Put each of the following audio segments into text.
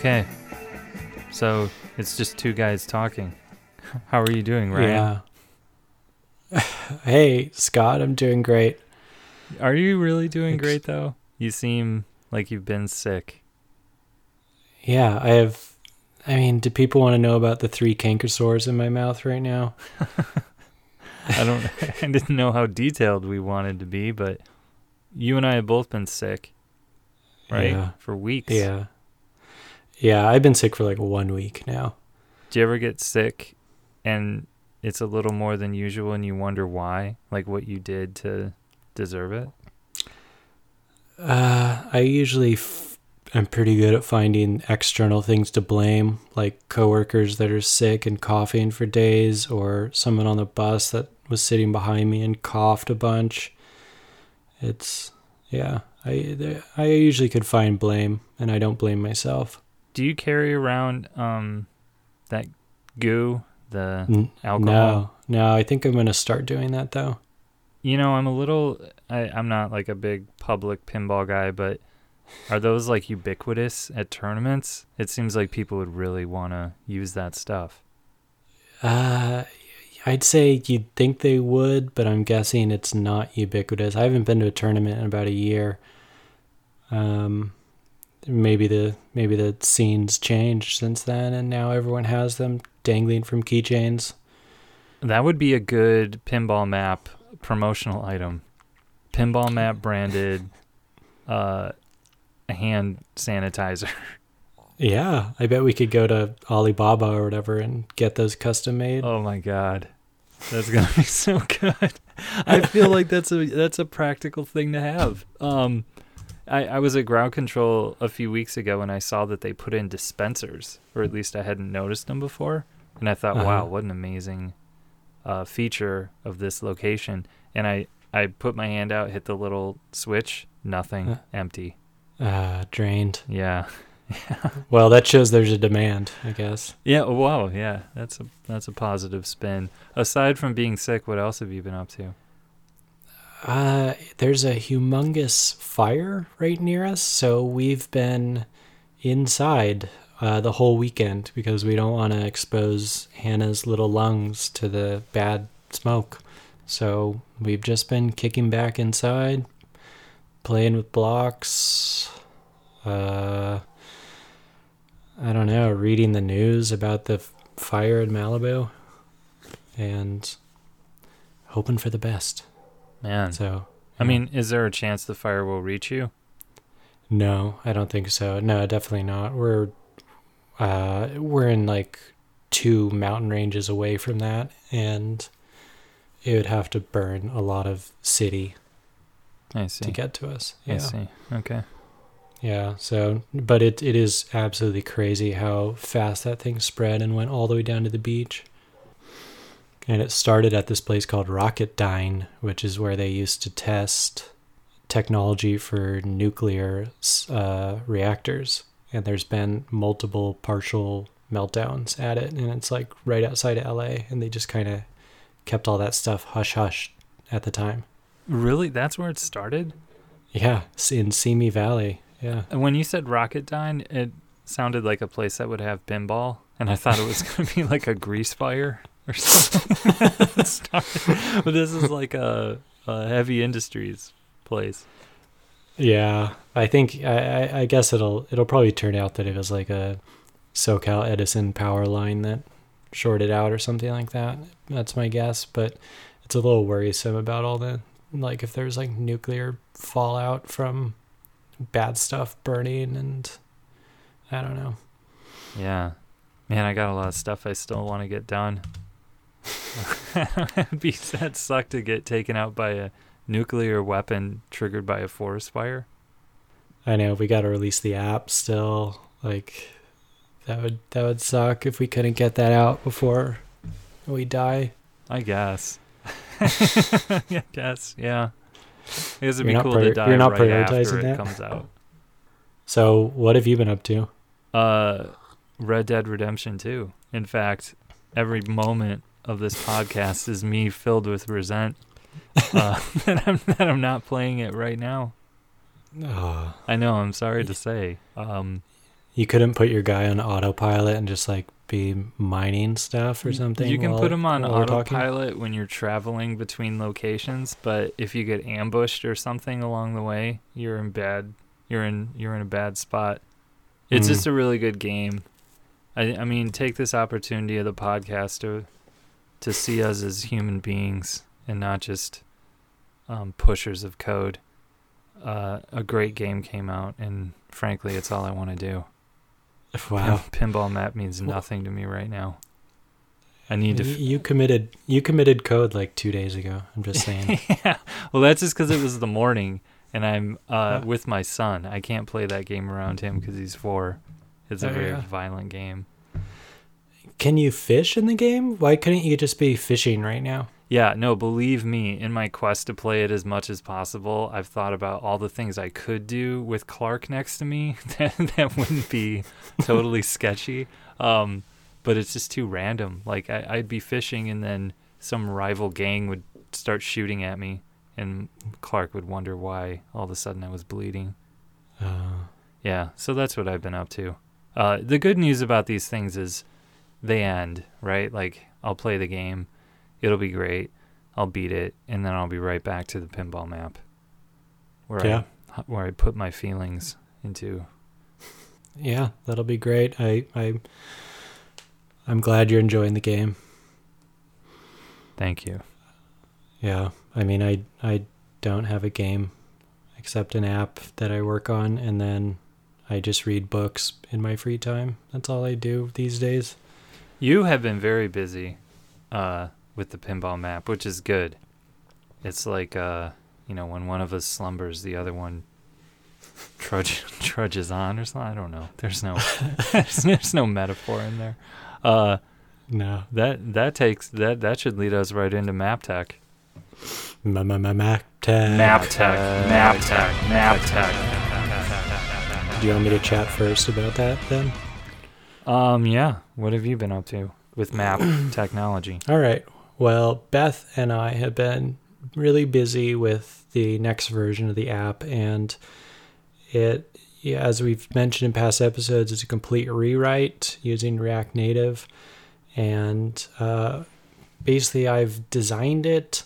Okay. So it's just two guys talking. How are you doing, Ryan? Yeah. hey, Scott, I'm doing great. Are you really doing Thanks. great though? You seem like you've been sick. Yeah, I have. I mean, do people want to know about the three canker sores in my mouth right now? I don't I didn't know how detailed we wanted to be, but you and I have both been sick, right? Yeah. For weeks. Yeah. Yeah, I've been sick for like one week now. Do you ever get sick and it's a little more than usual and you wonder why? Like what you did to deserve it? Uh, I usually f- am pretty good at finding external things to blame, like coworkers that are sick and coughing for days, or someone on the bus that was sitting behind me and coughed a bunch. It's yeah, I I usually could find blame, and I don't blame myself. Do you carry around um that goo, the N- alcohol? No, no, I think I'm gonna start doing that though. You know, I'm a little. I, I'm not like a big public pinball guy, but are those like ubiquitous at tournaments? It seems like people would really want to use that stuff. Uh, I'd say you'd think they would, but I'm guessing it's not ubiquitous. I haven't been to a tournament in about a year. Um, maybe the maybe the scene's changed since then, and now everyone has them dangling from keychains. That would be a good pinball map promotional item. Pinball map branded uh, hand sanitizer. Yeah, I bet we could go to Alibaba or whatever and get those custom made. Oh my god. That's gonna be so good. I feel like that's a that's a practical thing to have. Um I, I was at Ground Kontrol a few weeks ago and I saw that they put in dispensers, or at least I hadn't noticed them before. And I thought, Uh-huh. wow, what an amazing uh, feature of this location. And I, I put my hand out, hit the little switch, nothing, Huh. empty. Ah, drained. Yeah. Well, that shows there's a demand, I guess. Yeah, wow, yeah. That's a that's a positive spin. Aside from being sick, what else have you been up to? Uh, there's a humongous fire right near us, so we've been inside uh, the whole weekend because we don't want to expose Hannah's little lungs to the bad smoke. So we've just been kicking back inside, playing with blocks. Uh, I don't know, reading the news about the fire in Malibu, and hoping for the best. Man. So I mean, is there a chance the fire will reach you? No, I don't think so. No, definitely not. We're uh we're in like two mountain ranges away from that and it would have to burn a lot of city I see. to get to us. I Yeah. see. Okay. Yeah, so but it it is absolutely crazy how fast that thing spread and went all the way down to the beach. And it started at this place called Rocketdyne, which is where they used to test technology for nuclear uh, reactors. And there's been multiple partial meltdowns at it, and it's like right outside of LA, and they just kind of kept all that stuff hush hush at the time. Really? That's where it started? Yeah, in Simi Valley. Yeah. And when you said Rocketdyne, it sounded like a place that would have pinball, and I thought it was going to be like a grease fire or something. But this is like a, a heavy industries place. Yeah, I think I, I, I guess it'll it'll probably turn out that it was like a SoCal Edison power line that shorted out or something like that. That's my guess, but it's a little worrisome about all the like if there's like nuclear fallout from bad stuff burning and I don't know. Yeah. Man, I got a lot of stuff I still want to get done. Be that suck to get taken out by a nuclear weapon triggered by a forest fire. I know we got to release the app still. Like that would that would suck if we couldn't get that out before we die. I guess. I guess, yeah. I guess it'd You're be not cool prior- to die you're not right after prioritizing it that? comes out. So, what have you been up to? Uh, Red Dead Redemption 2. In fact, every moment of this podcast is me filled with resent uh, that, I'm, that I'm not playing it right now. Oh, I know. I'm sorry to say. Um, You couldn't put your guy on autopilot and just like be mining stuff or something. You can while- put them on while we're talking? autopilot when you're traveling between locations, but if you get ambushed or something along the way, you're in bad. You're in you're in a bad spot. It's Mm. just a really good game. I I mean, take this opportunity of the podcast to to see us as human beings and not just um, pushers of code. Uh, a great game came out, and frankly, it's all I want to do. Wow. Pin- pinball map means nothing to me right now. I need to. F- you committed you committed code like two days ago. I'm just saying. yeah. Well, that's just because it was the morning, and I'm uh, with my son. I can't play that game around him because he's four. It's a Oh, very yeah. violent game. Can you fish in the game? Why couldn't you just be fishing right now? Yeah, no, believe me, in my quest to play it as much as possible, I've thought about all the things I could do with Clark next to me that, that wouldn't be totally sketchy. Um, but it's just too random. Like, I, I'd be fishing and then some rival gang would start shooting at me, and Clark would wonder why all of a sudden I was bleeding. Uh, Yeah, so that's what I've been up to. Uh, the good news about these things is they end, right? Like, I'll play the game, it'll be great, I'll beat it, and then I'll be right back to the pinball map, where Yeah. I where I put my feelings into. yeah, that'll be great. I I I'm glad you're enjoying the game. Thank you. Yeah, I mean, I I don't have a game except an app that I work on, and then I just read books in my free time. That's all I do these days. You have been very busy uh, with the pinball map, which is good. It's like, uh, you know, when one of us slumbers, the other one trudge, trudges on or something. I don't know. There's no, there's, there's no metaphor in there. Uh, No, that that takes that that should lead us right into map tech. ma ma ma map tech. Map tech, map tech, map tech. Do you want me to chat first about that then? Um, yeah. What have you been up to with map technology? All right. Well, Beth and I have been really busy with the next version of the app, and it, yeah, as we've mentioned in past episodes, it's a complete rewrite using React Native, and uh, basically I've designed it,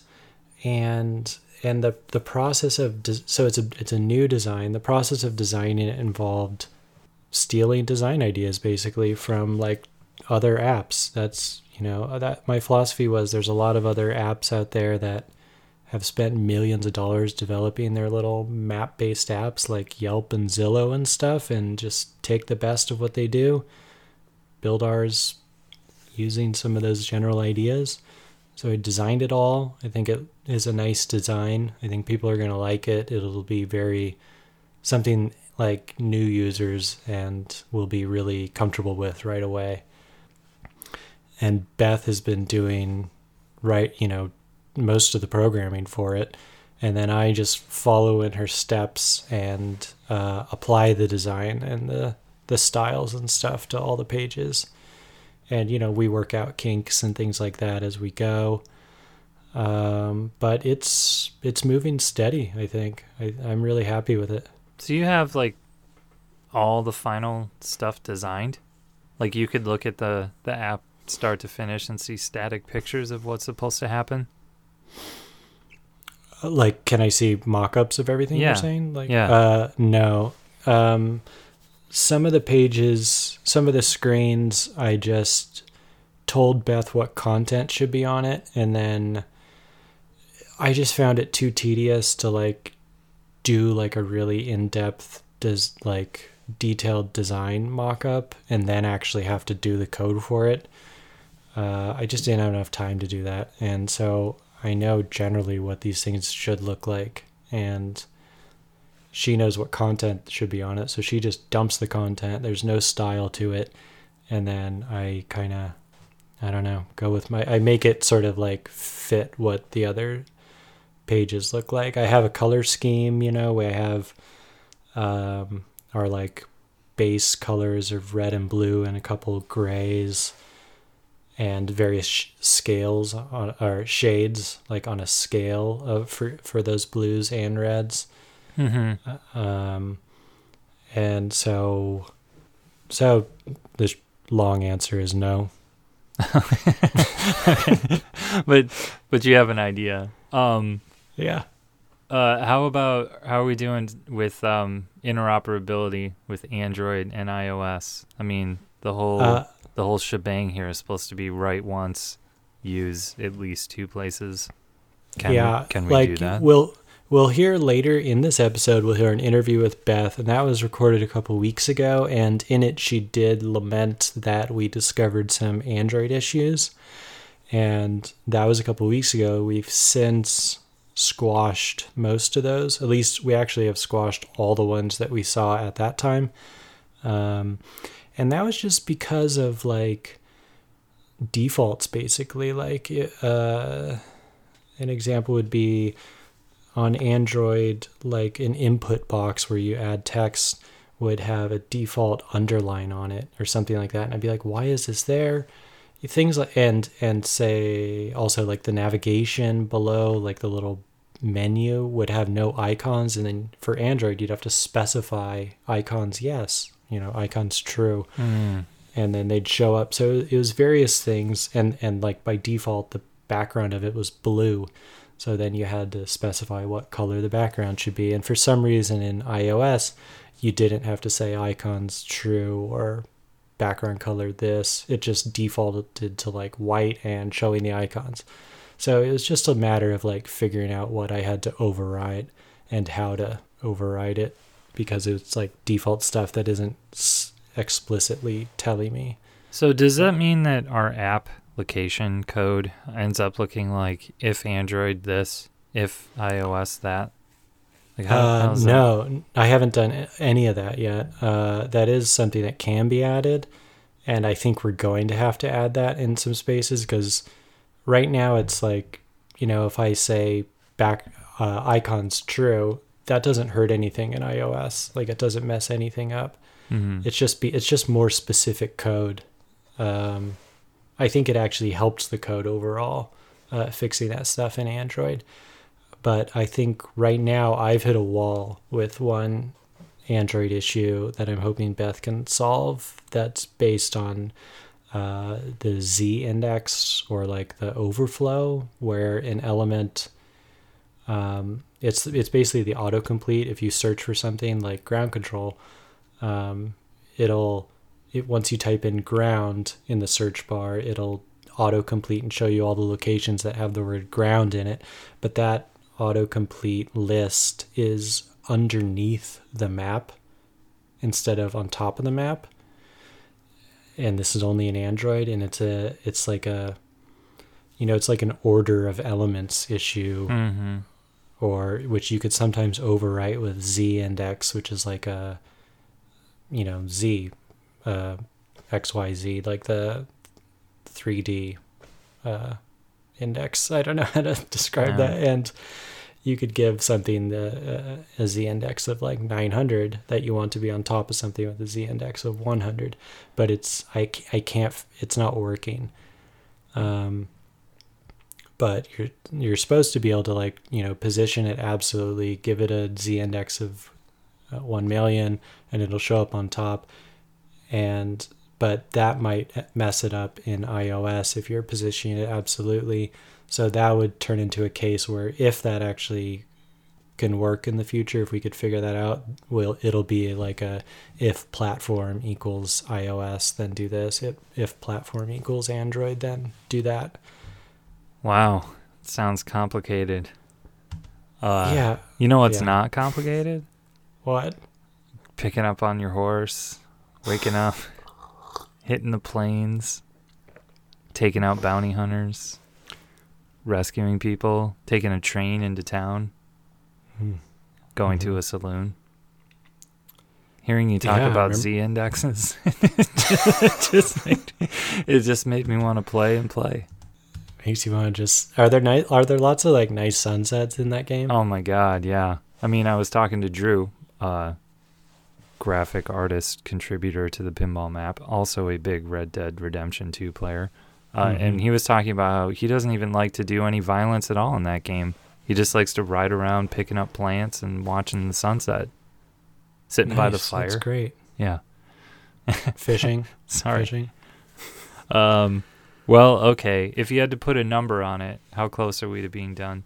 and and the the process of des- so it's a it's a new design. The process of designing it involved stealing design ideas basically from like other apps. That's you know uh, that my philosophy was there's a lot of other apps out there that have spent millions of dollars developing their little map based apps like Yelp and Zillow and stuff and just take the best of what they do, build ours using some of those general ideas. So I designed it all. I think it is a nice design. I think people are going to like it. It'll be very something like new users and will be really comfortable with right away. And Beth has been doing right, you know, most of the programming for it. And then I just follow in her steps and uh, apply the design and the, the styles and stuff to all the pages. And, you know, we work out kinks and things like that as we go. Um, but it's it's moving steady, I think. I, I'm really happy with it. So you have like all the final stuff designed? Like you could look at the the app start to finish and see static pictures of what's supposed to happen? Like, can I see mock-ups of everything Yeah. you're saying? Like, Yeah. Uh, no. Um, some of the pages, some of the screens, I just told Beth what content should be on it, and then I just found it too tedious to like do like a really in-depth, des- like detailed design mock-up, and then actually have to do the code for it. Uh, I just didn't have enough time to do that, and so I know generally what these things should look like, and she knows what content should be on it, so she just dumps the content. There's no style to it, and then I kind of, I don't know, go with my. I make it sort of like fit what the other pages look like. I have a color scheme, you know, where I have um, our like base colors of red and blue and a couple grays and various sh- scales on or shades like on a scale of for for those blues and reds Mm-hmm. um and so So this long answer is no. but but you have an idea. Um, Yeah. uh, how about how are we doing with um, interoperability with Android and iOS? I mean, the whole Uh, the whole shebang here is supposed to be write once, use at least two places. Can yeah. we, can we like do that? we'll we'll hear later in this episode. We'll hear an interview with Beth, and that was recorded a couple weeks ago. And in it, she did lament that we discovered some Android issues, and that was a couple weeks ago. We've since squashed most of those. At least we actually have squashed all the ones that we saw at that time. Um, and that was just because of like defaults, basically. Like, uh, an example would be on Android, like an input box where you add text would have a default underline on it or something like that. And I'd be like, why is this there? Things like and and say also like the navigation below, like the little menu would have no icons, and then for Android you'd have to specify icons yes, you know, icons true Hmm. and then they'd show up. So it was various things, and and like by default, the background of it was blue. So then you had to specify what color the background should be. And for some reason in iOS, you didn't have to say icons true or background color this. It just defaulted to like white and showing the icons. So it was just a matter of like figuring out what I had to override and how to override it because it's like default stuff that isn't s- explicitly telling me. So does that mean that our application code ends up looking like if Android this, if iOS that? Like Uh, how's that? no, I haven't done any of that yet. Uh, that is something that can be added, and I think we're going to have to add that in some spaces because right now it's like, you know, if I say back uh, icons true, that doesn't hurt anything in iOS. Like it doesn't mess anything up. Mhm. It's just be it's just more specific code. Um, I think it actually helped the code overall, uh, fixing that stuff in Android. But I think right now I've hit a wall with one Android issue that I'm hoping Beth can solve. That's based on uh, the Z index or like the overflow, where an element um, it's it's basically the autocomplete. If you search for something like Ground Kontrol, um, it'll it once you type in ground in the search bar, it'll autocomplete and show you all the locations that have the word ground in it. But that autocomplete list is underneath the map instead of on top of the map. And this is only in Android and it's a it's like a you know, it's like an order of elements issue Mhm. Or which you could sometimes overwrite with z index which is like a you know z uh xyz like the 3d uh index. I don't know how to describe that. And you could give something the uh, a z index of like 900 that you want to be on top of something with a z index of 100 but it's i, I can't it's not working. Um but you're you're supposed to be able to like you know position it absolutely give it a z index of uh, 1 million and it'll show up on top. And but that might mess it up in iOS if you're positioning it absolutely. So that would turn into a case where if that actually can work in the future if we could figure that out will it'll be like a if platform equals iOS then do this. If if platform equals android then do that Wow, sounds complicated. Uh, yeah You know what's yeah. not complicated? what Picking up on your horse, waking up, hitting the plains, taking out bounty hunters, rescuing people, taking a train into town, Hmm. going to Mhm. a saloon. Hearing you talk Yeah, about Z indexes, it just made, it just made me want to play and play. Makes you want to just are there nice are there lots of like nice sunsets in that game Oh my god, yeah. I mean, I was talking to Drew, uh, graphic artist contributor to the pinball map, also a big Red Dead Redemption 2 player. Uh, And Mhm. he was talking about how he doesn't even like to do any violence at all in that game. He just likes to ride around picking up plants and watching the sunset, sitting by the fire. that's great Yeah. Fishing. Sorry. Fishing. Um, well, okay. If you had to put a number on it, how close are we to being done?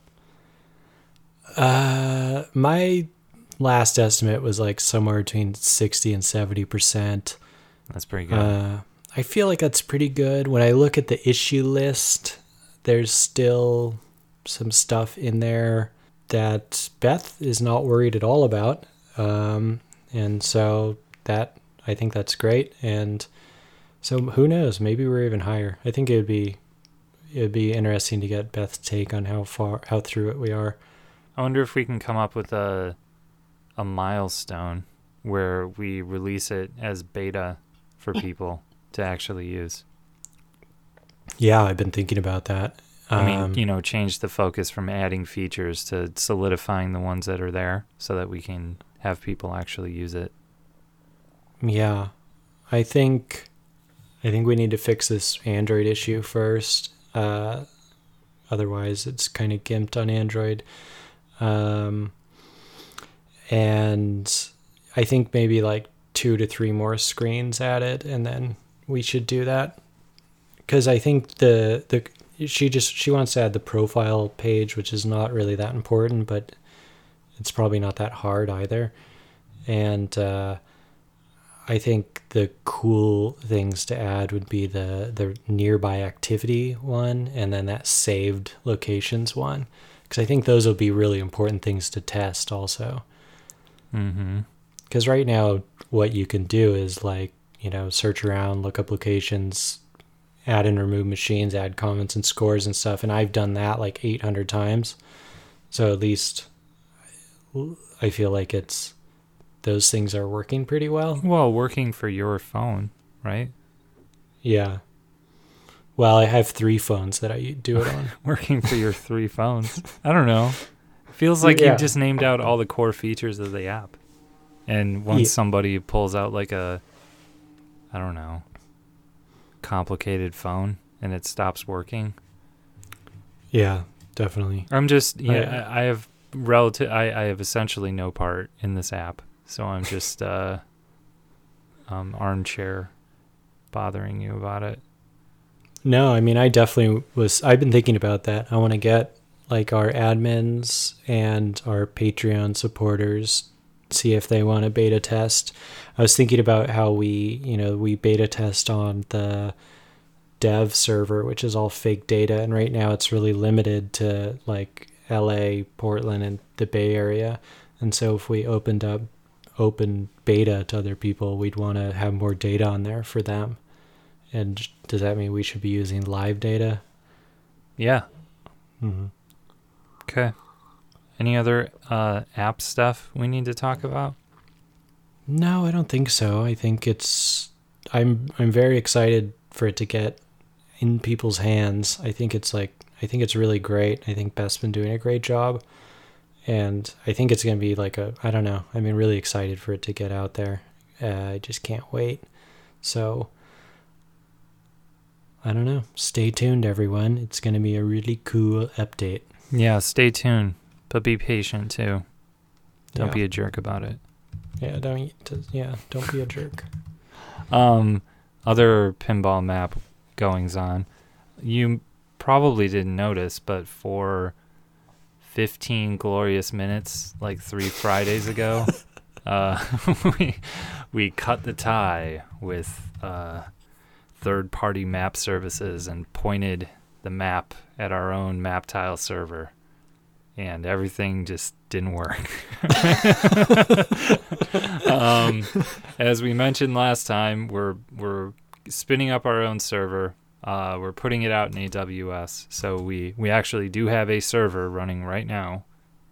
Uh, my last estimate was like somewhere between sixty and seventy percent. That's pretty good. Uh, I feel like that's pretty good. When I look at the issue list, there's still some stuff in there that Beth is not worried at all about. Um, and so that I think that's great. And so who knows? Maybe we're even higher. I think it would be it would be interesting to get Beth's take on how far how through it we are. I wonder if we can come up with a a milestone where we release it as beta for people to actually use. Yeah, I've been thinking about that. I mean, Um, you know, change the focus from adding features to solidifying the ones that are there so that we can have people actually use it. Yeah, I think I think we need to fix this Android issue first. Uh, otherwise, it's kind of gimped on Android. Um, and I think maybe like two to three more screens added, and then we should do that. Because I think the the she just she wants to add the profile page, which is not really that important, but it's probably not that hard either. And uh, I think the cool things to add would be the the nearby activity one and then that saved locations one because I think those will be really important things to test also. Mm-hmm. Because right now, what you can do is like you know search around, look up locations, add and remove machines, add comments and scores and stuff, and I've done that like 800 times. So at least I feel like it's those things are working pretty well. Well, working for your phone, right? Yeah. Well, I have three phones that I do it on. Working for your three phones. I don't know. Feels like Yeah. you just named out all the core features of the app. And once Yeah. somebody pulls out like a I don't know, complicated phone and it stops working. yeah, definitely. I'm just yeah. I, I have relative I, I have essentially no part in this app. So I'm just uh um armchair bothering you about it. No, I mean, I definitely was. I've been thinking about that. I want to get like our admins and our Patreon supporters, see if they want to beta test. I was thinking about how we, you know, we beta test on the dev server, which is all fake data. And right now it's really limited to like LA, Portland, and the Bay Area. And so if we opened up open beta to other people, we'd want to have more data on there for them. And does that mean we should be using live data? Yeah. Mm-hmm. Okay. Any other uh app stuff we need to talk about? No, I don't think so. I think it's I'm I'm very excited for it to get in people's hands. I think it's like I think it's really great. I think Beth's been doing a great job. And I think it's going to be like a I don't know. I mean really excited for it to get out there. Uh, I just can't wait. So I don't know. Stay tuned everyone. It's going to be a really cool update. Yeah, stay tuned, but be patient too. Don't Yeah. be a jerk about it. Yeah, don't yeah, don't be a jerk. Um, other pinball map goings on. You probably didn't notice, but for 15 glorious minutes, like three Fridays ago, uh, we we cut the tie with uh, third-party map services and pointed the map at our own map tile server, and everything just didn't work. um, as we mentioned last time, we're we're spinning up our own server. Uh, we're putting it out in AWS, so we we actually do have a server running right now.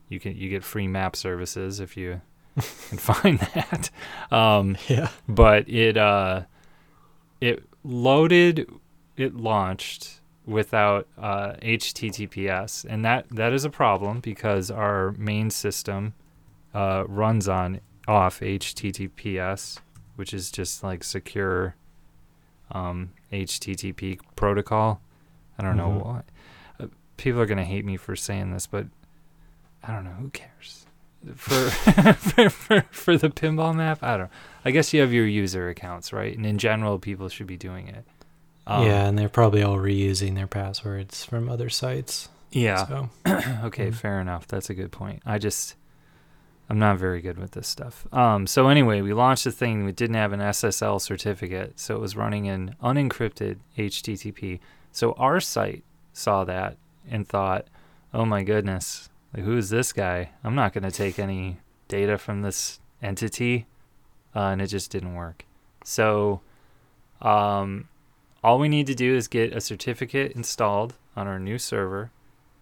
You can you get free map services if you can find that. Um, Yeah. but it uh, it loaded, it launched without uh, HTTPS, and that that is a problem because our main system uh, runs on off HTTPS, which is just like secure um, HTTP protocol. I don't know Mhm. why. Uh, people are gonna hate me for saying this, but I don't know. Who cares? for, for for for the pinball map. I don't. Know. I guess you have your user accounts, right? And in general, people should be doing it. Um, yeah, and they're probably all reusing their passwords from other sites. Yeah. So okay, Mm. fair enough. That's a good point. I just I'm not very good with this stuff. Um so anyway, we launched the thing. We didn't have an SSL certificate, so it was running in unencrypted HTTP. So our site saw that and thought, "Oh my goodness, like who is this guy? I'm not going to take any data from this entity." Uh, and it just didn't work. So um all we need to do is get a certificate installed on our new server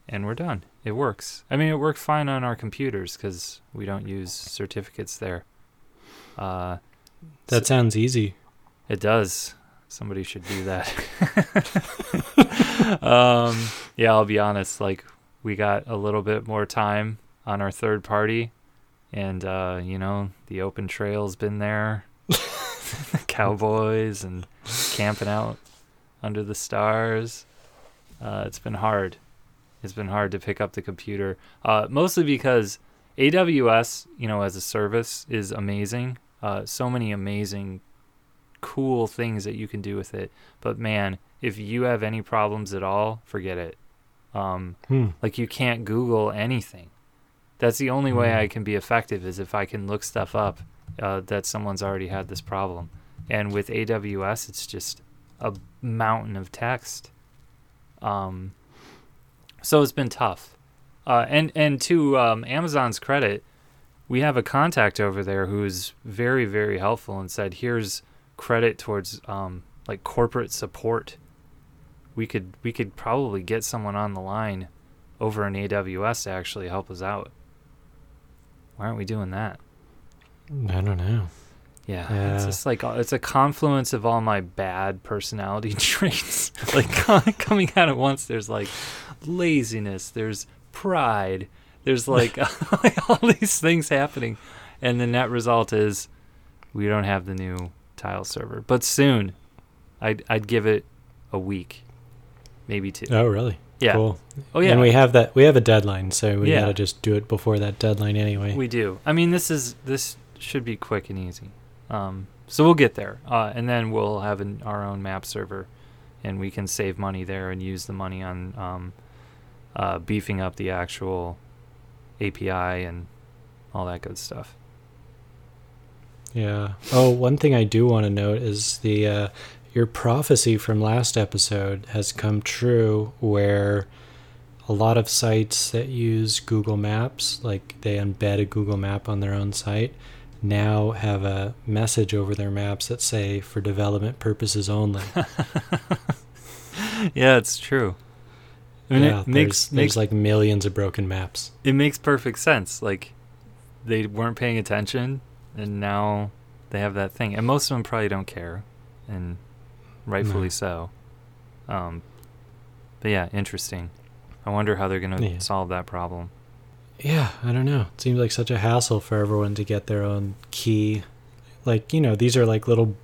and we're done. It works. I mean, it worked fine on our computers because we don't use certificates there. Uh, that sounds easy. it does. Somebody should do that. um, yeah, I'll be honest. Like, we got a little bit more time on our third party, and uh, you know, the open trail's been there. Cowboys and camping out under the stars. Uh, it's been hard. It's been hard to pick up the computer, uh, mostly because AWS, you know, as a service is amazing. Uh, so many amazing, cool things that you can do with it. But man, if you have any problems at all, forget it. Um, Hmm. like you can't Google anything. That's the only way Mm. I can be effective is if I can look stuff up uh, that someone's already had this problem. And with AWS, it's just a mountain of text. Um, so it's been tough. Uh, and and to um, Amazon's credit, we have a contact over there who is very very helpful and said, "Here's credit towards um, like corporate support." We could we could probably get someone on the line over in AWS to actually help us out. Why aren't we doing that? I don't know. Yeah, it's just like uh, it's a confluence of all my bad personality traits, like coming out at once. There's like laziness, there's pride, there's like, like all these things happening, and the net result is we don't have the new tile server. But soon, I'd I'd give it a week, maybe two. Oh, really? yeah. Cool. Oh yeah. And we have that. We have a deadline, so we Yeah. gotta just do it before that deadline anyway. We do. I mean, this is this should be quick and easy. Um, so we'll get there, uh, and then we'll have an, our own map server, and we can save money there and use the money on um, uh, beefing up the actual API and all that good stuff. Yeah. Oh, one thing I do want to note is the uh, your prophecy from last episode has come true, where a lot of sites that use Google Maps, like they embed a Google Map on their own site, now have a message over their maps that say for development purposes only. yeah, it's true. I mean, yeah, it makes there's, makes there's like millions of broken maps. it makes perfect sense. Like they weren't paying attention, and now they have that thing. And most of them probably don't care, and rightfully No. so. Um, but yeah, interesting. I wonder how they're gonna Yeah. solve that problem. Yeah, I don't know. It seems like such a hassle for everyone to get their own key. Like, you know, these are like little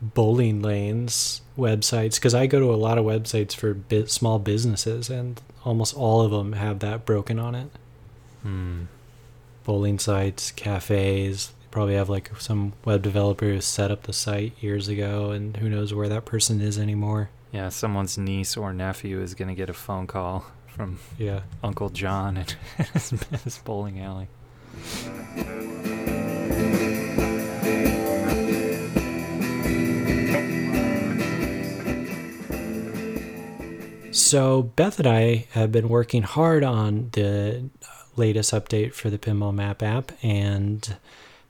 bowling lanes websites because I go to a lot of websites for bit small businesses and almost all of them have that broken on it. Hmm. Bowling sites, cafes, they probably have like some web developer who set up the site years ago and who knows where that person is anymore. Yeah, someone's niece or nephew is gonna get a phone call from Yeah. Uncle John at his bowling alley. So Beth and I have been working hard on the latest update for the Pinball Map app, and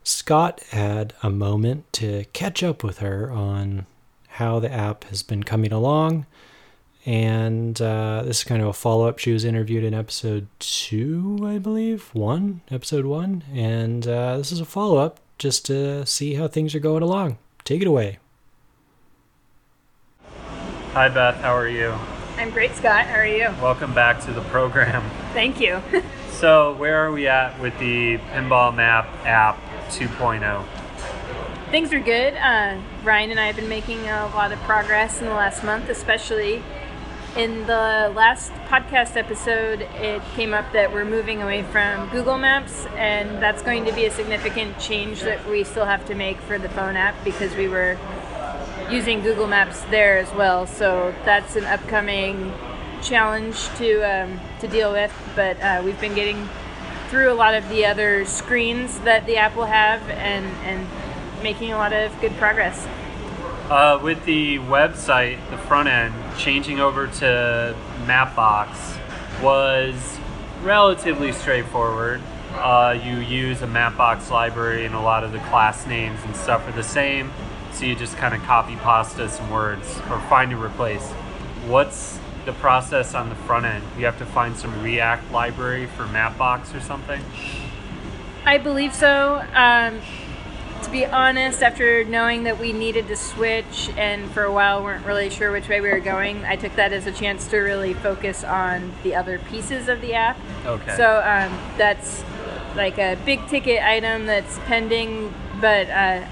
Scott had a moment to catch up with her on how the app has been coming along. And uh, this is kind of a follow up. She was interviewed in episode two, I believe, one, episode one. And uh, this is a follow up just to see how things are going along. Take it away. Hi Beth, how are you? I'm great, Scott. How are you? Welcome back to the program. Thank you. So, where are we at with the Pinball Map app oh? 2.0? Things are good. Uh, Ryan and I have been making a lot of progress in the last month, especially in the last podcast episode, it came up that we're moving away from Google Maps, and that's going to be a significant change that we still have to make for the phone app because we were using Google Maps there as well. So that's an upcoming challenge to um, to deal with. But uh, we've been getting through a lot of the other screens that the app will have, and and making a lot of good progress. Uh, with the website, the front end, changing over to Mapbox was relatively straightforward. Uh, you use a Mapbox library, and a lot of the class names and stuff are the same. So you just kind of copy pasta some words or find and replace. What's the process on the front end? You have to find some React library for Mapbox or something? I believe so. Um, to be honest, after knowing that we needed to switch and for a while weren't really sure which way we were going, I took that as a chance to really focus on the other pieces of the app. Okay. So um, that's like a big ticket item that's pending, but uh,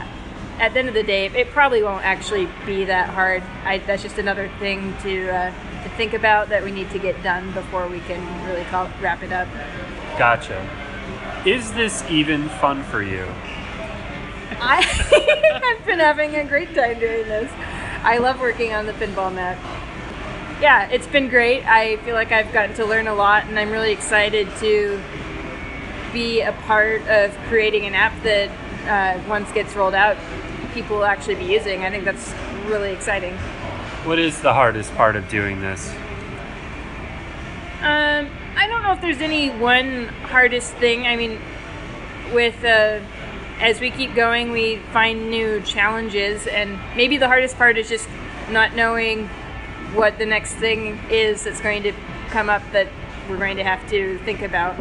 at the end of the day, it probably won't actually be that hard. I, that's just another thing to uh, to think about that we need to get done before we can really call, wrap it up. Gotcha. Is this even fun for you? I, I've been having a great time doing this. I love working on the pinball map. Yeah, it's been great. I feel like I've gotten to learn a lot, and I'm really excited to be a part of creating an app that uh, once gets rolled out, people will actually be using. I think that's really exciting. What is the hardest part of doing this? Um, I don't know if there's any one hardest thing. I mean, with uh, as we keep going, we find new challenges, and maybe the hardest part is just not knowing what the next thing is that's going to come up that we're going to have to think about.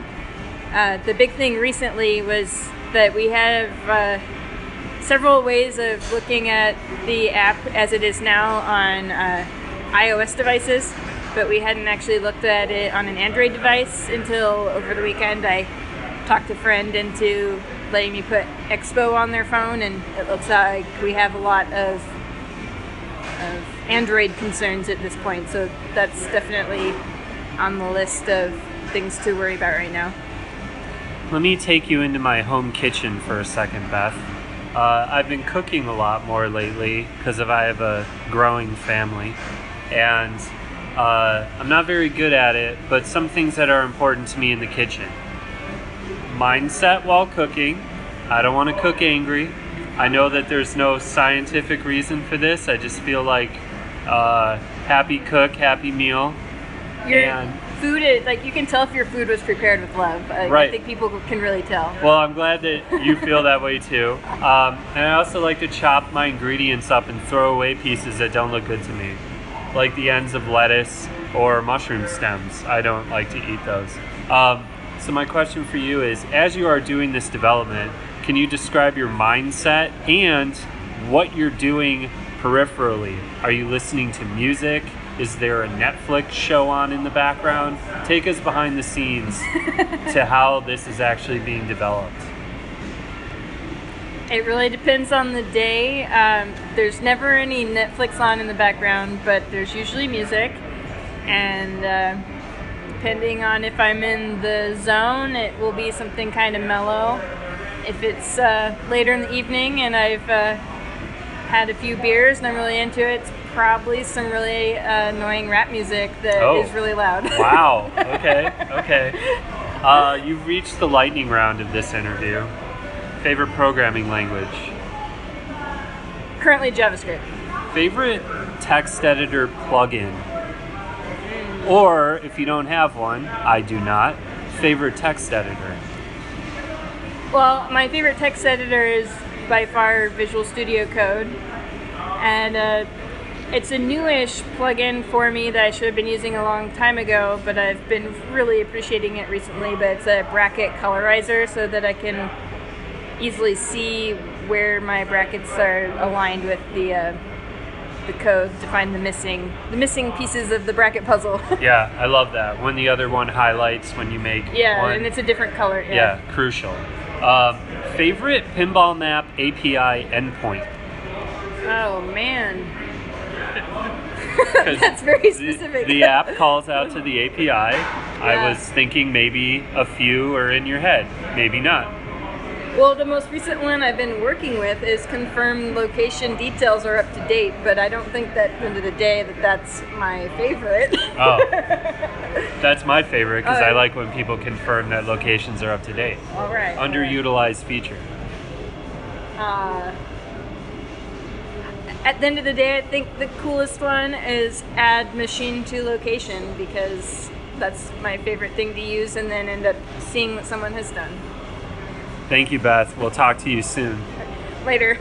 Uh, the big thing recently was that we have uh, several ways of looking at the app as it is now on uh, iOS devices, but we hadn't actually looked at it on an Android device until over the weekend. I talked a friend into letting me put Expo on their phone, and it looks like we have a lot of, of Android concerns at this point. So that's definitely on the list of things to worry about right now. Let me take you into my home kitchen for a second, Beth. Uh, I've been cooking a lot more lately because of I have a growing family, and uh, I'm not very good at it. But some things that are important to me in the kitchen: mindset while cooking. I don't want to cook angry. I know that there's no scientific reason for this. I just feel like uh, happy cook, happy meal. Your And- food is like you can tell if your food was prepared with love. I, I think people can really tell. Well, I'm glad that you feel that way too. Um, and I also like to chop my ingredients up and throw away pieces that don't look good to me, like the ends of lettuce or mushroom stems. I don't like to eat those. Um, so, my question for you is as you are doing this development, can you describe your mindset and what you're doing peripherally? Are you listening to music? Is there a Netflix show on in the background? Take us behind the scenes to how this is actually being developed. It really depends on the day. Um, there's never any Netflix on in the background, but there's usually music. And uh, depending on if I'm in the zone, it will be something kind of mellow. If it's uh, later in the evening and I've uh, had a few beers and I'm really into it, probably some really uh, annoying rap music that is Oh. really loud. Wow. Okay. Okay. Uh, you've reached the lightning round of this interview. Favorite programming language? Currently JavaScript. Favorite text editor plugin? Or if you don't have one, I do not. Favorite text editor? Well, my favorite text editor is by far Visual Studio Code, and uh, it's a newish plugin for me that I should have been using a long time ago, but I've been really appreciating it recently. But it's a bracket colorizer, so that I can easily see where my brackets are aligned with the uh, the code to find the missing the missing pieces of the bracket puzzle. Yeah, I love that. When the other one highlights when you make yeah, one. and it's a different color. yeah, crucial. Um, favorite pinball map API endpoint? Oh man. That's very the, specific. the app calls out to the API. I was thinking maybe a few are in your head, maybe not. Well, the most recent one I've been working with is confirm location details are up to date, but I don't think that the end of the day that that's my favorite. Oh, that's my favorite because I like when people confirm that locations are up to date. All right. Underutilized feature. Uh, at the end of the day, I think the coolest one is add machine to location because that's my favorite thing to use, and then end up seeing what someone has done Thank you, Beth. We'll talk to you soon. later.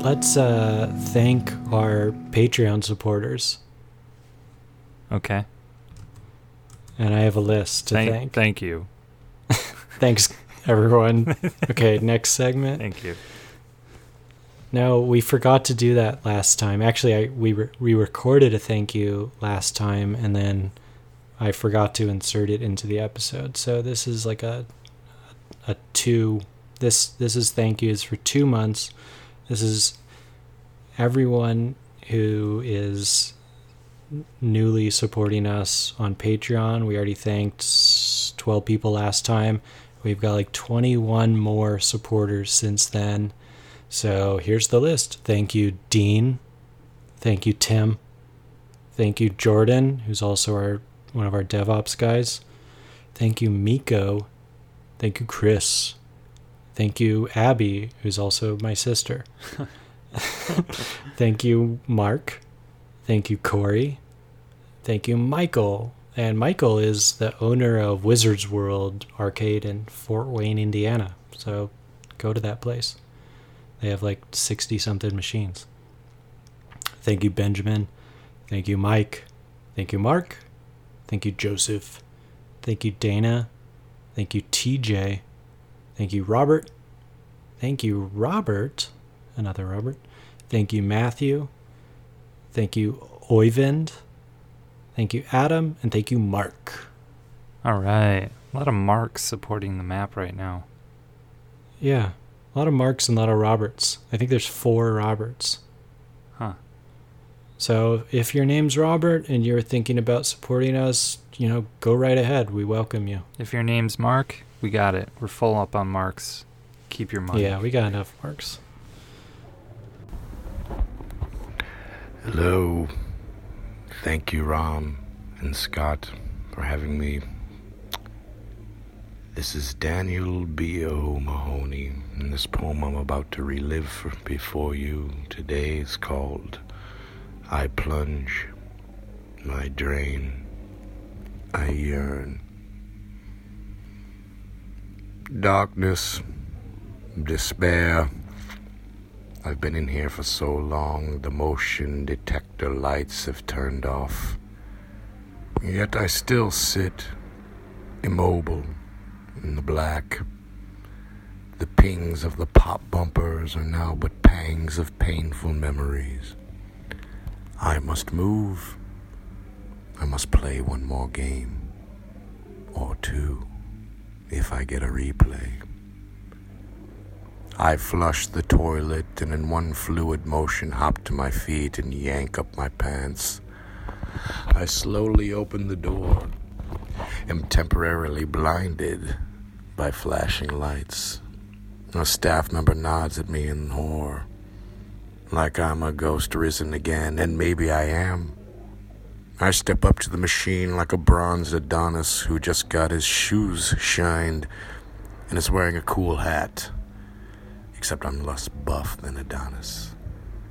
Let's uh, thank our Patreon supporters. Okay. And I have a list to Thank, thank. thank you. Thanks, everyone. okay, next segment. Thank you. No, we forgot to do that last time. Actually, I we re- we recorded a thank you last time, and then I forgot to insert it into the episode. So this is like a a two. This this is thank yous for two months. This is everyone who is newly supporting us on Patreon. We already thanked 12 people last time. We've got like 21 more supporters since then. So here's the list. Thank you, Dean. Thank you, Tim. Thank you, Jordan, who's also our one of our DevOps guys. Thank you, Miko. Thank you, Chris. Thank you, Abby, who's also my sister. Thank you, Mark. Thank you, Corey. Thank you, Michael. And Michael is the owner of Wizards World Arcade in Fort Wayne, Indiana. So go to that place. They have like 60 something machines. Thank you, Benjamin. Thank you, Mike. Thank you, Mark. Thank you, Joseph. Thank you, Dana. Thank you, TJ. Thank you, Robert. Thank you, Robert. Another Robert. Thank you, Matthew. Thank you, Oyvind. Thank you, Adam. And thank you, Mark. All right. A lot of marks supporting the map right now. Yeah. A lot of Marks and a lot of Roberts. I think there's four Roberts. Huh. So if your name's Robert and you're thinking about supporting us, you know, go right ahead. We welcome you. If your name's Mark, we got it. We're full up on marks. Keep your money. Yeah, we got enough Marks. Hello. Thank you, Ryan and Scott, for having me. This is Daniel B.O. Mahoney, and this poem I'm about to relive for, before you today is called I Plunge, I Drain, I Yearn. Darkness, despair. I've been in here for so long, the motion detector lights have turned off. Yet I still sit, immobile, in the black. The pings of the pop bumpers are now but pangs of painful memories. I must move. I must play one more game. Or two, if I get a replay. I flush the toilet and in one fluid motion hop to my feet and yank up my pants. I slowly open the door, am temporarily blinded by flashing lights. A staff member nods at me in horror, like I'm a ghost risen again, and maybe I am. I step up to the machine like a bronze Adonis who just got his shoes shined and is wearing a cool hat except I'm less buff than Adonis,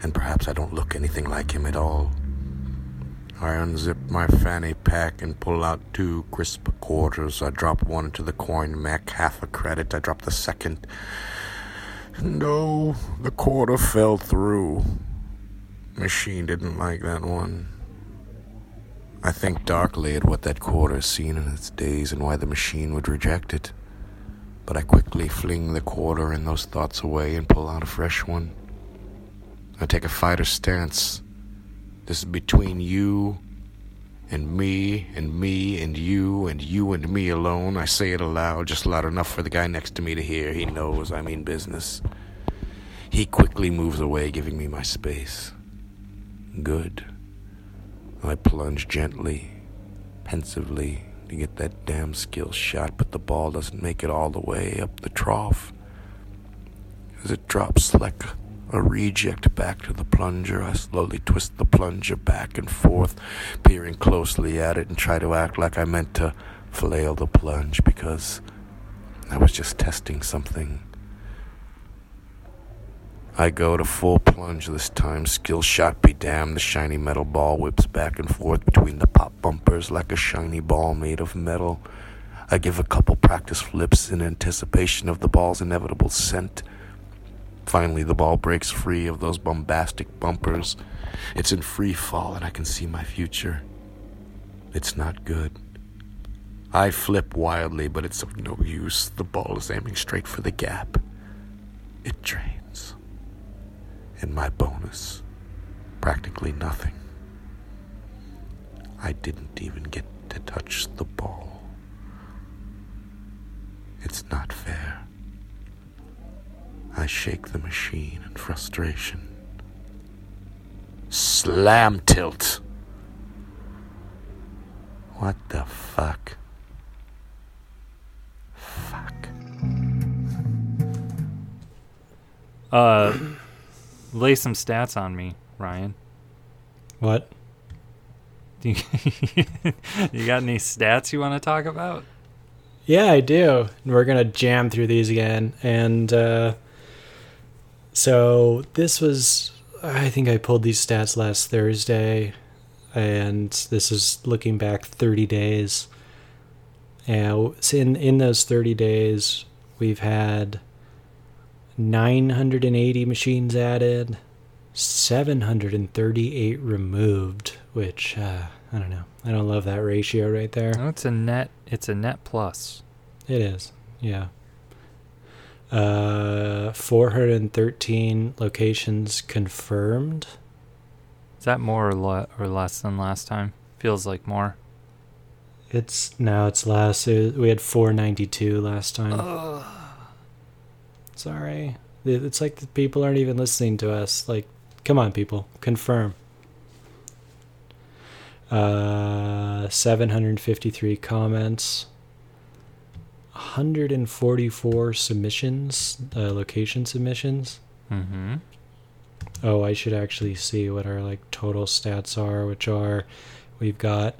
and perhaps I don't look anything like him at all. I unzip my fanny pack and pull out two crisp quarters. I drop one into the coin mech, half a credit. I drop the second. No, the quarter fell through. Machine didn't like that one. I think darkly at what that quarter has seen in its days and why the machine would reject it but I quickly fling the quarter and those thoughts away and pull out a fresh one. I take a fighter stance. This is between you And me, and me, and you, and you, and me alone. I say it aloud, just loud enough for the guy next to me to hear. He knows I mean business. He quickly moves away, giving me my space. Good. I plunge gently, pensively, to get that damn skill shot, but the ball doesn't make it all the way up the trough. As it drops like a reject back to the plunger, I slowly twist the plunger back and forth, peering closely at it and try to act like I meant to flail the plunge because I was just testing something. I go to full plunge this time. Skill shot be damned. The shiny metal ball whips back and forth between the pop bumpers like a shiny ball made of metal. I give a couple practice flips in anticipation of the ball's inevitable scent. Finally, the ball breaks free of those bombastic bumpers. It's in free fall, and I can see my future. It's not good. I flip wildly, but it's of no use. The ball is aiming straight for the gap. It drains. And my bonus, practically nothing. I didn't even get to touch the ball. It's not fair. I shake the machine in frustration. Slam tilt! What the fuck? Fuck. Uh, lay some stats on me, Ryan. What? Do you, you got any stats you want to talk about? Yeah, I do. We're gonna jam through these again, and uh, so this was. I think I pulled these stats last Thursday, and this is looking back 30 days. And in in those 30 days, we've had 980 machines added, 738 removed, which uh, I don't know. I don't love that ratio right there. No, it's a net. It's a net plus. It is, yeah. Uh, 413 locations confirmed. Is that more or, le- or less than last time? Feels like more. It's now it's less. We had 492 last time. Sorry. It's like the people aren't even listening to us. Like, come on, people, confirm. Uh, 753 comments. 144 submissions, uh, location submissions. Mm-hmm. Oh, I should actually see what our like total stats are, which are we've got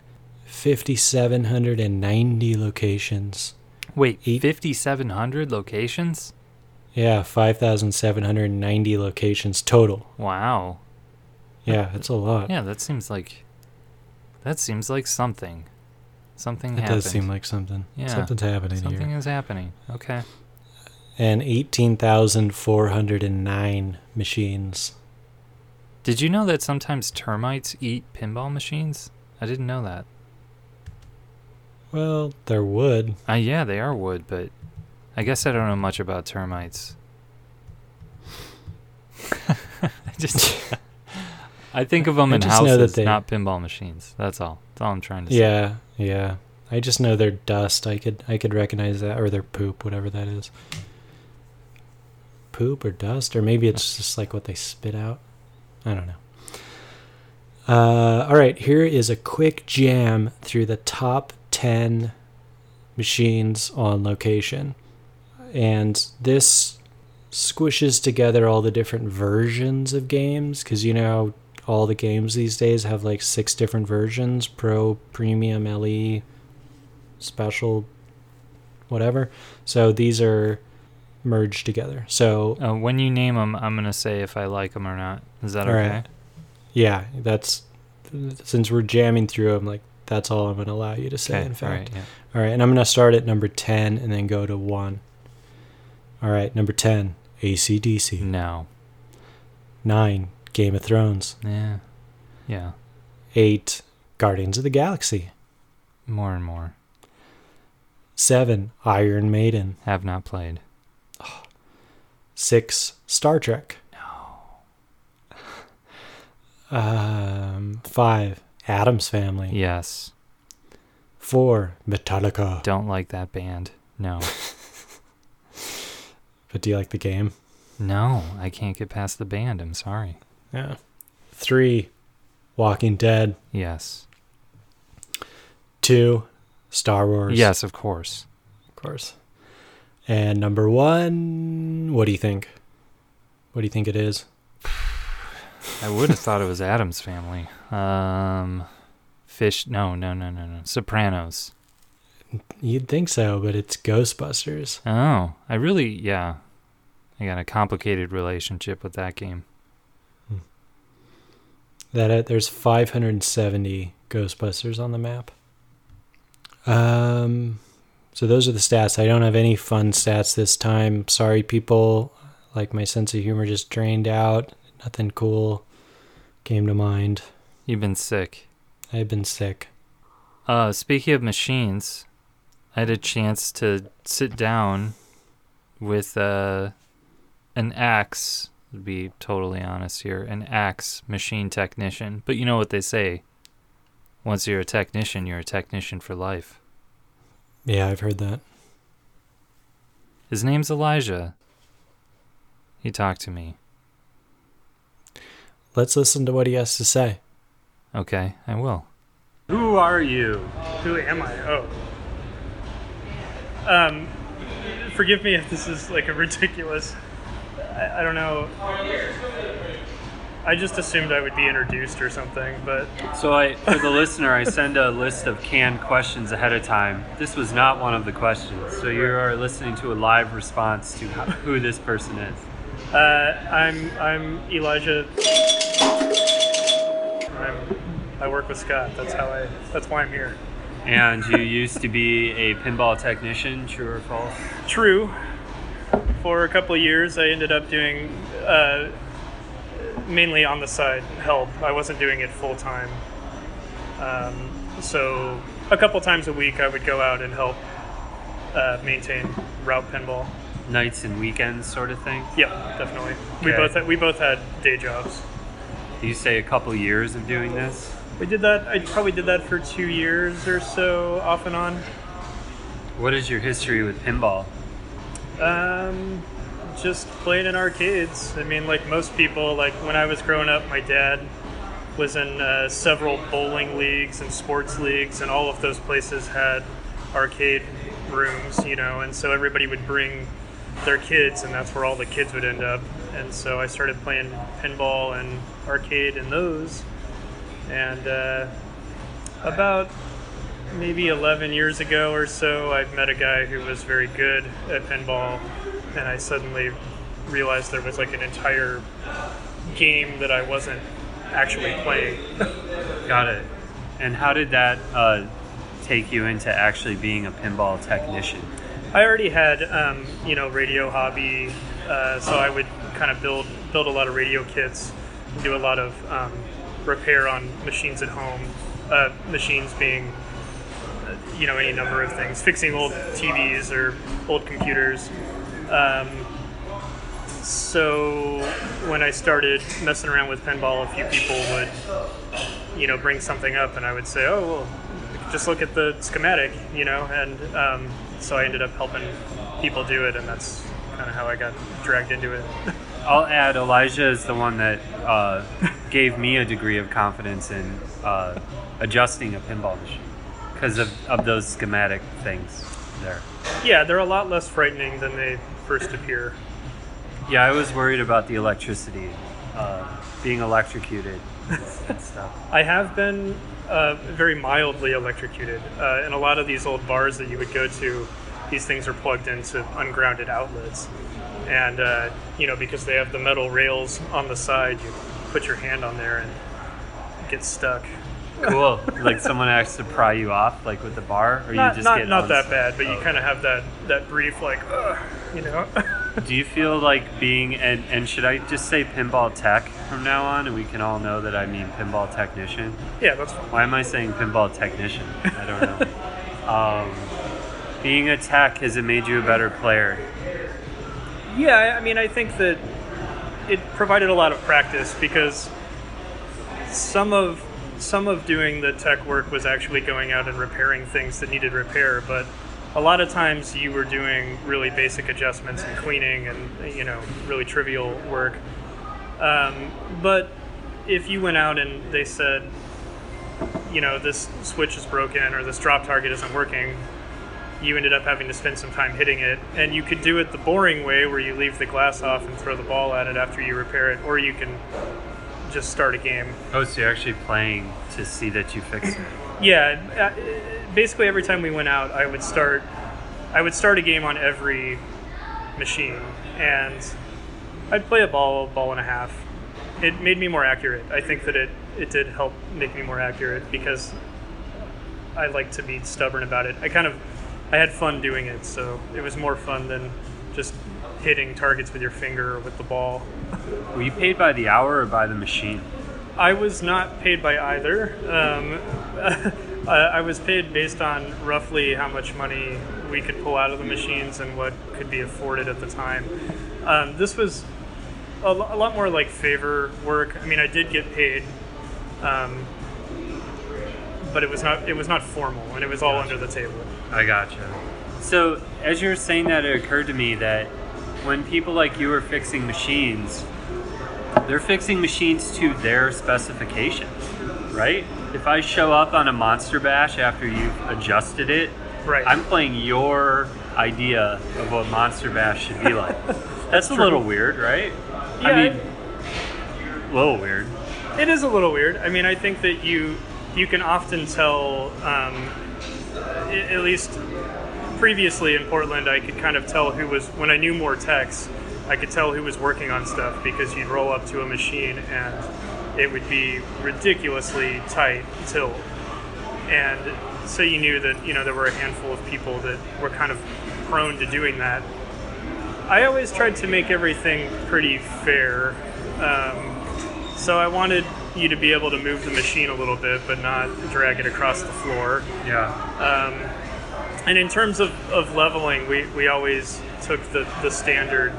5790 locations. Wait, 5,700 locations? Yeah, 5790 locations total. Wow. Yeah, that's a lot. Yeah, that seems like that seems like something. Something it happened. does seem like something. Yeah, Something's happening here. something here. is happening. Okay. And 18,409 machines. Did you know that sometimes termites eat pinball machines? I didn't know that. Well, they're wood. Uh, yeah, they are wood, but I guess I don't know much about termites. I just I think of them I in houses, they- not pinball machines. That's all. That's all I'm trying to say. Yeah, yeah. I just know they're dust. I could I could recognize that or their poop, whatever that is. Poop or dust or maybe it's just like what they spit out. I don't know. Uh, all right, here is a quick jam through the top 10 machines on location. And this squishes together all the different versions of games because you know all the games these days have like six different versions pro premium le special whatever so these are merged together so Uh, when you name them, I'm gonna say if I like them or not. Is that All okay? right. yeah that's since we're jamming through them like that's all i'm going to allow you to say Okay. in fact right. Yeah. all right and i'm going to start at number 10 and then go to 1 all right number 10 acdc No. 9 game of thrones Yeah. Yeah. 8 guardians of the galaxy More and more. 7 iron maiden Have not played. 6 star trek no um 5 Addams Family. Yes. Four, Metallica. Don't like that band. No. But do you like the game? No, I can't get past the band. I'm sorry. Yeah. Three, Walking Dead. Yes. Two, Star Wars. Yes, of course. of course. And number one, what do you think? What do you think it is? I would have thought it was Addams Family. Um, Fish. No, no, no, no, no. Sopranos. You'd think so, but it's Ghostbusters. Oh, I really, yeah. I got a complicated relationship with that game. That uh, there's 570 Ghostbusters on the map. Um, so those are the stats. I don't have any fun stats this time. Sorry, people. Like my sense of humor just drained out. Nothing cool came to mind. You've been sick. I've been sick. Uh, speaking of machines, I had a chance to sit down with uh, an axe. To be totally honest here, an axe machine technician. But you know what they say: once you're a technician, you're a technician for life. Yeah, I've heard that. His name's Elijah. He talked to me. Let's listen to what he has to say. Okay, I will. Who are you? Who am I? Oh. Um, forgive me if this is like a ridiculous. I, I don't know. I just assumed I would be introduced or something, but So I, for the listener, I send a list of canned questions ahead of time. This was not one of the questions, so you are listening to a live response to who this person is. uh, I'm I'm Elijah. I'm, I work with Scott. That's how I. That's why I'm here. And you used to be a pinball technician, true or false? True. For a couple of years, I ended up doing uh, mainly on the side help. I wasn't doing it full time. Um, so a couple times a week, I would go out and help uh, maintain route pinball. Nights and weekends, sort of thing. Yeah, definitely. We both had, we both had day jobs. You say a couple years of doing this. We did that. I probably did that for two years or so, off and on. What is your history with pinball? Um, just playing in arcades. I mean, like most people, like when I was growing up, my dad was in uh, several bowling leagues and sports leagues, and all of those places had arcade rooms, you know, and so everybody would bring their kids, and that's where all the kids would end up. And so I started playing pinball and arcade in those, and uh, about maybe 11 years ago or so, I met a guy who was very good at pinball, and I suddenly realized there was like an entire game that I wasn't actually playing. Got it. And how did that uh, take you into actually being a pinball technician? I already had, um, you know, radio hobby, uh, so I would kind of build build a lot of radio kits, do a lot of um, repair on machines at home. Uh, machines being, you know, any number of things, fixing old TVs or old computers. Um, so when I started messing around with pinball, a few people would, you know, bring something up, and I would say, "Oh, well, just look at the schematic," you know, and um, so I ended up helping people do it, and that's kind of how I got dragged into it. I'll add Elijah is the one that uh, gave me a degree of confidence in uh, adjusting a pinball machine because of, of those schematic things there. yeah, they're a lot less frightening than they first appear. Yeah, I was worried about the electricity, uh, being electrocuted and, stuff. I have been uh, very mildly electrocuted. Uh, in a lot of these old bars that you would go to, these things are plugged into ungrounded outlets. And, uh, you know, because they have the metal rails on the side, you put your hand on there and get stuck. Cool. like someone has to pry you off, like with the bar, or you just not, get not that bad, but you Oh. kind of have that, that brief, like, Ugh, you know? Do you feel like being and and should I just say pinball tech from now on, and we can all know that I mean pinball technician? yeah, that's fine. Why am I saying pinball technician? I don't know. um, being a tech has it made you a better player? Yeah, I mean, I think that it provided a lot of practice because some of some of doing the tech work was actually going out and repairing things that needed repair, but a lot of times you were doing really basic adjustments and cleaning and you know really trivial work. Um, but if you went out and they said, you know, this switch is broken or this drop target isn't working, you ended up having to spend some time hitting it. And you could do it the boring way where you leave the glass off and throw the ball at it after you repair it, or you can just start a game. Oh, so you're actually playing to see that you fix it. Yeah, uh, basically every time we went out, I would start I would start a game on every machine and I'd play a ball, ball and a half. It made me more accurate. I think that it, it did help make me more accurate because I like to be stubborn about it. I kind of I had fun doing it, so it was more fun than just hitting targets with your finger or with the ball. Were you paid by the hour or by the machine? I was not paid by either. Um, I was paid based on roughly how much money we could pull out of the machines and what could be afforded at the time. Um, this was a, a, lot more like favor work. I mean, I did get paid, um, but it was not it was not formal, and it was all Gotcha. under the table. I gotcha. So, as you were saying that, it occurred to me that when people like you are fixing machines, they're fixing machines to their specifications, right? If I show up on a Monster Bash after you've adjusted it, Right. I'm playing your idea of what Monster Bash should be like. That's a true. little weird, right? Yeah, I mean, a little weird. It is a little weird. I mean, I think that you you can often tell, um, at least previously in Portland, I could kind of tell who was when I knew more techs. I could tell who was working on stuff because you'd roll up to a machine and it would be ridiculously tight tilt, and so you knew that you know there were a handful of people that were kind of prone to doing that. I always tried to make everything pretty fair. Um, so I wanted you to be able to move the machine a little bit, but not drag it across the floor. Yeah. Um, and in terms of, of leveling, we, we always took the, the standard.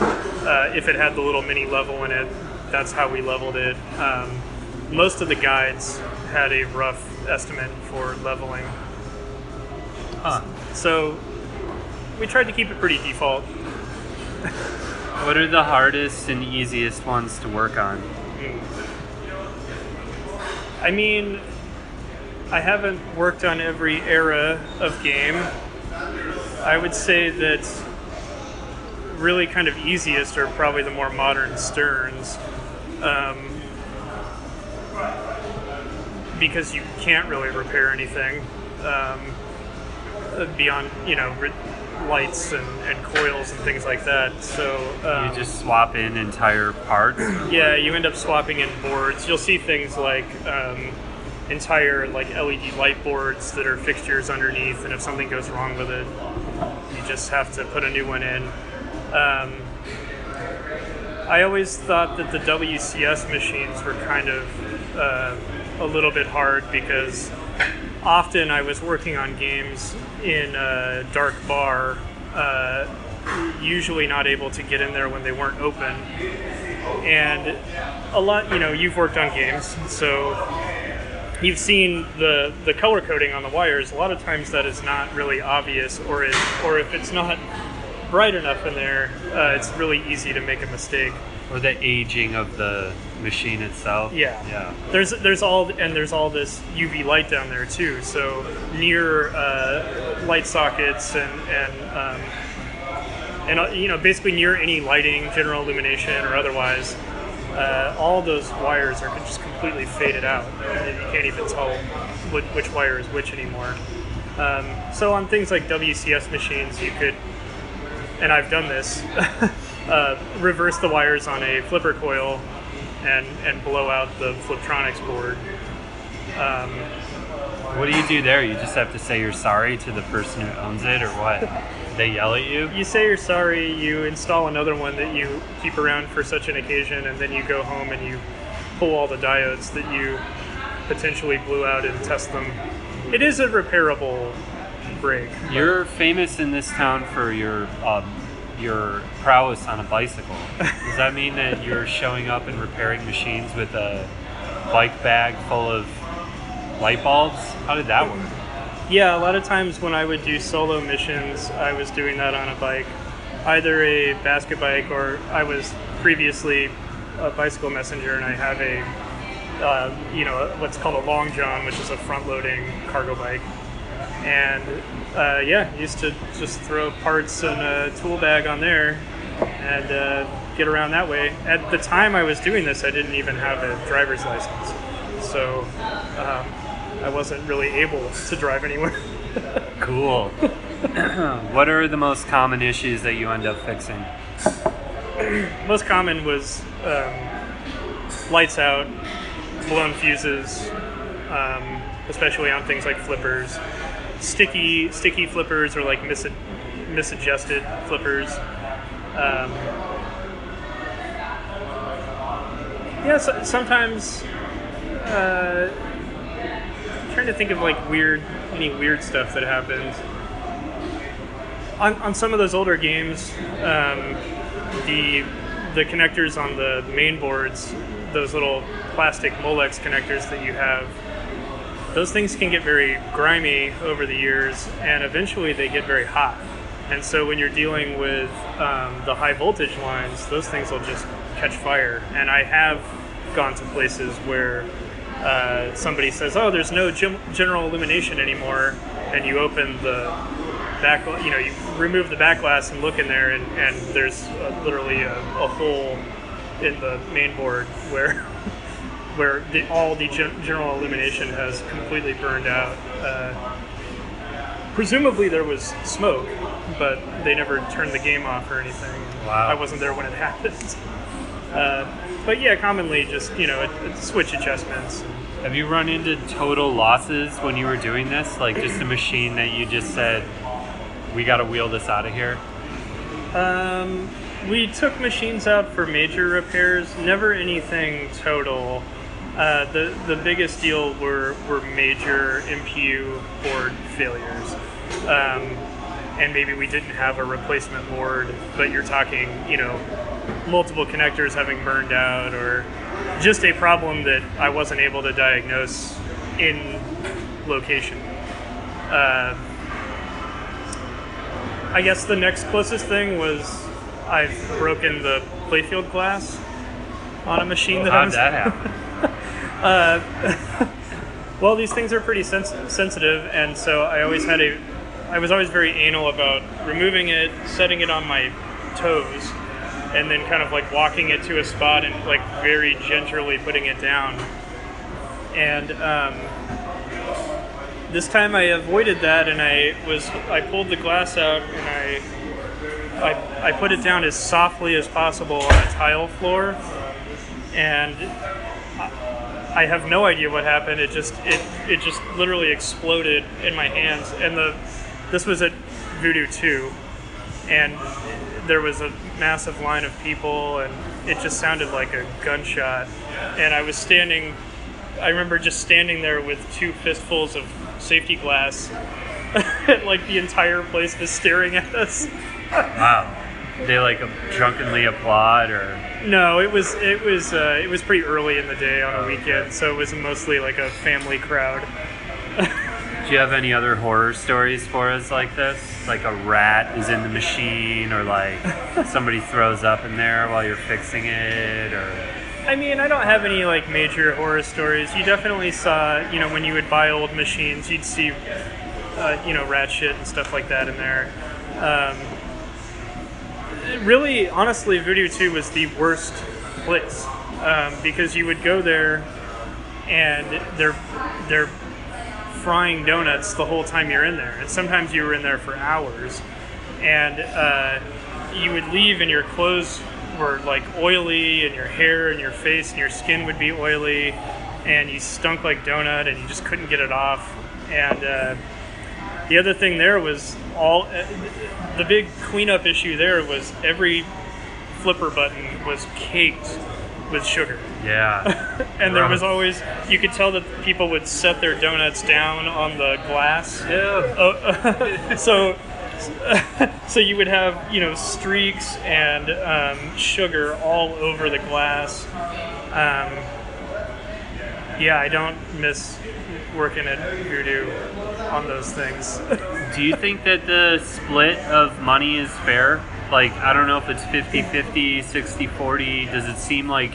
Uh, if it had the little mini level in it, that's how we leveled it. Um, most of the guides had a rough estimate for leveling. Huh. So we tried to keep it pretty default. What are the hardest and easiest ones to work on? I mean, I haven't worked on every era of game. I would say that really kind of easiest are probably the more modern Sterns. Um, because you can't really repair anything um, beyond, you know, ri- lights and, and coils and things like that. So um, You just swap in entire parts. yeah, you end up swapping in boards. You'll see things like um, entire like LED light boards that are fixtures underneath, and if something goes wrong with it, you just have to put a new one in. Um, I always thought that the WPC machines were kind of uh, a little bit hard because often I was working on games in a dark bar, uh, usually not able to get in there when they weren't open. And a lot, you know, you've worked on games, so you've seen the the color coding on the wires. A lot of times that is not really obvious, or is, or if it's not bright enough in there, uh, it's really easy to make a mistake. Or the aging of the machine itself. Yeah. Yeah. There's there's all and there's all this UV light down there too. So near uh, light sockets and and um, and uh, you know basically near any lighting, general illumination or otherwise, uh, all those wires are just completely faded out. And you can't even tell which, which wire is which anymore. Um, so on things like WPC machines, you could, and I've done this, uh, reverse the wires on a flipper coil and and blow out the Fliptronics board. Um, What do you do there? You just have to say you're sorry to the person who owns it, or what? They yell at you. you say you're sorry, you install another one that you keep around for such an occasion, and then you go home and you pull all the diodes that you potentially blew out and test them. It is a repairable break. You're famous in this town for your um, your prowess on a bicycle. Does that mean that you're showing up and repairing machines with a bike bag full of light bulbs? How did that work? Yeah, a lot of times when I would do solo missions, I was doing that on a bike, either a basket bike or I was previously a bicycle messenger, and I have a, uh, you know, what's called a long john, which is a front-loading cargo bike. And uh, yeah, used to just throw parts in a tool bag on there and uh, get around that way. At the time I was doing this, I didn't even have a driver's license, so um, I wasn't really able to drive anywhere. Cool. what are the most common issues that you end up fixing? Most common was um, lights out, blown fuses, um, especially on things like flippers, sticky sticky flippers or like mis- misadjusted flippers. Um, yeah, so, sometimes. Uh, trying to think of like weird, any weird stuff that happened. On, on some of those older games, um, the the connectors on the main boards, those little plastic Molex connectors that you have, those things can get very grimy over the years, and eventually they get very hot. And so when you're dealing with um, the high voltage lines, those things will just catch fire. And I have gone to places where uh, somebody says, "Oh, there's no gem- general illumination anymore," and you open the back, you know, you remove the back glass and look in there, and, and there's uh, literally a, a hole in the main board where where the, all the gen- general illumination has completely burned out. Uh, presumably there was smoke, but they never turned the game off or anything. Wow. I wasn't there when it happened. Uh, but yeah, commonly just you know it, switch adjustments. Have you run into total losses when you were doing this? Like just a machine that you just said, we got to wheel this out of here? Um, we took machines out for major repairs, never anything total. Uh, the the biggest deal were were major MPU board failures, um, and maybe we didn't have a replacement board. But you're talking, you know, multiple connectors having burned out, or just a problem that I wasn't able to diagnose in location. Uh, I guess the next closest thing was I've broken the playfield glass on a machine that I How'd was. that happen? Well, these things are pretty sens- sensitive, and so I always had a. I was always very anal about removing it, setting it on my toes, and then kind of like walking it to a spot and like very gingerly putting it down. And um, this time I avoided that, and I was I pulled the glass out and I I, I put it down as softly as possible on a tile floor, and I have no idea what happened. It just it it just literally exploded in my hands, and the this was at Voodoo Two, and there was a massive line of people, and it just sounded like a gunshot. And I was standing, I remember just standing there with two fistfuls of safety glass, and like the entire place was staring at us. Wow. They like drunkenly applaud or No, it was it was uh, it was pretty early in the day on a weekend, so it was mostly like a family crowd. Do you have any other horror stories for us like this? Like a rat is in the machine, or like somebody throws up in there while you're fixing it, or I mean, I don't have any like major horror stories. You definitely saw, you know, when you would buy old machines, you'd see, uh, you know, rat shit and stuff like that in there. Um, really, honestly, Voodoo 2 was the worst place um, because you would go there and they're they're frying donuts the whole time you're in there, and sometimes you were in there for hours, and uh, you would leave and your clothes were like oily, and your hair and your face and your skin would be oily, and you stunk like donut, and you just couldn't get it off, and. Uh, the other thing there was all uh, the big cleanup issue there was every flipper button was caked with sugar yeah. and there was always you could tell that people would set their donuts down on the glass Oh, so so you would have you know streaks and um, sugar all over the glass um, yeah, I don't miss working at Voodoo on those things. Do you think that the split of money is fair? Like, I don't know if it's 50 50, 60 40. Does it seem like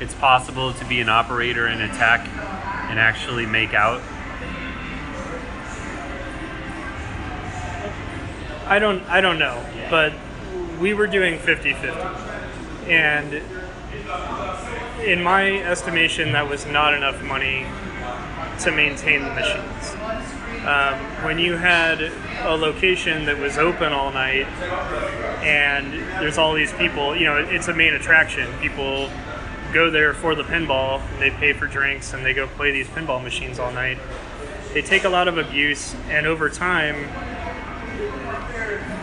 it's possible to be an operator in attack and actually make out? I don't I don't know, but we were doing 50-50. And in my estimation that was not enough money to maintain the machines. Um, when you had a location that was open all night and there's all these people, you know, it's a main attraction. People go there for the pinball, they pay for drinks, and they go play these pinball machines all night. They take a lot of abuse, and over time,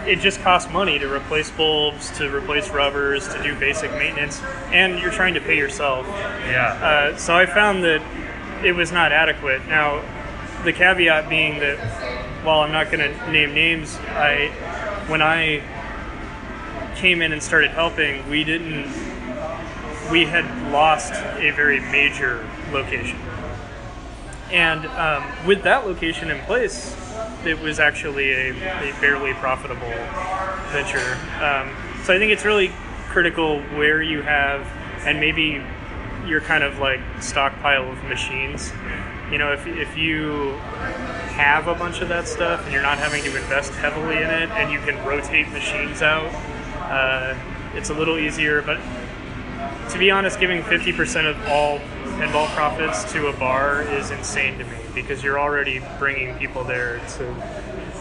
it just costs money to replace bulbs, to replace rubbers, to do basic maintenance, and you're trying to pay yourself. Yeah. Uh, so I found that it was not adequate. Now, the caveat being that while I'm not going to name names, I when I came in and started helping, we didn't. We had lost a very major location, and um, with that location in place, it was actually a, a barely profitable venture. Um, so I think it's really critical where you have, and maybe your kind of like stockpile of machines. You know, if, if you have a bunch of that stuff and you're not having to invest heavily in it and you can rotate machines out, uh, it's a little easier. But to be honest, giving 50% of all pinball profits to a bar is insane to me because you're already bringing people there to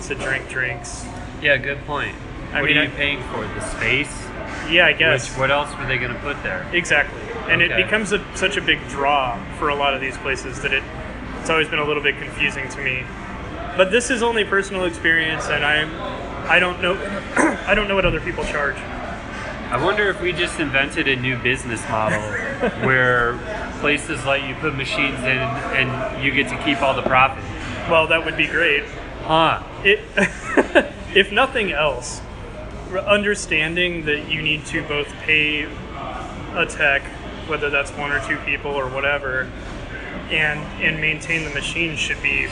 to drink drinks. Yeah, good point. I what mean, are you I- paying for? The space? Yeah, I guess. Which, what else were they going to put there? Exactly, and Okay. it becomes a, such a big draw for a lot of these places that it it's always been a little bit confusing to me. But this is only personal experience, and I'm I don't know I don't know what other people charge. I wonder if we just invented a new business model where places let you put machines in and you get to keep all the profit. Well, that would be great. Huh. It, if nothing else, understanding that you need to both pay a tech, whether that's one or two people or whatever, and and maintain the machine should be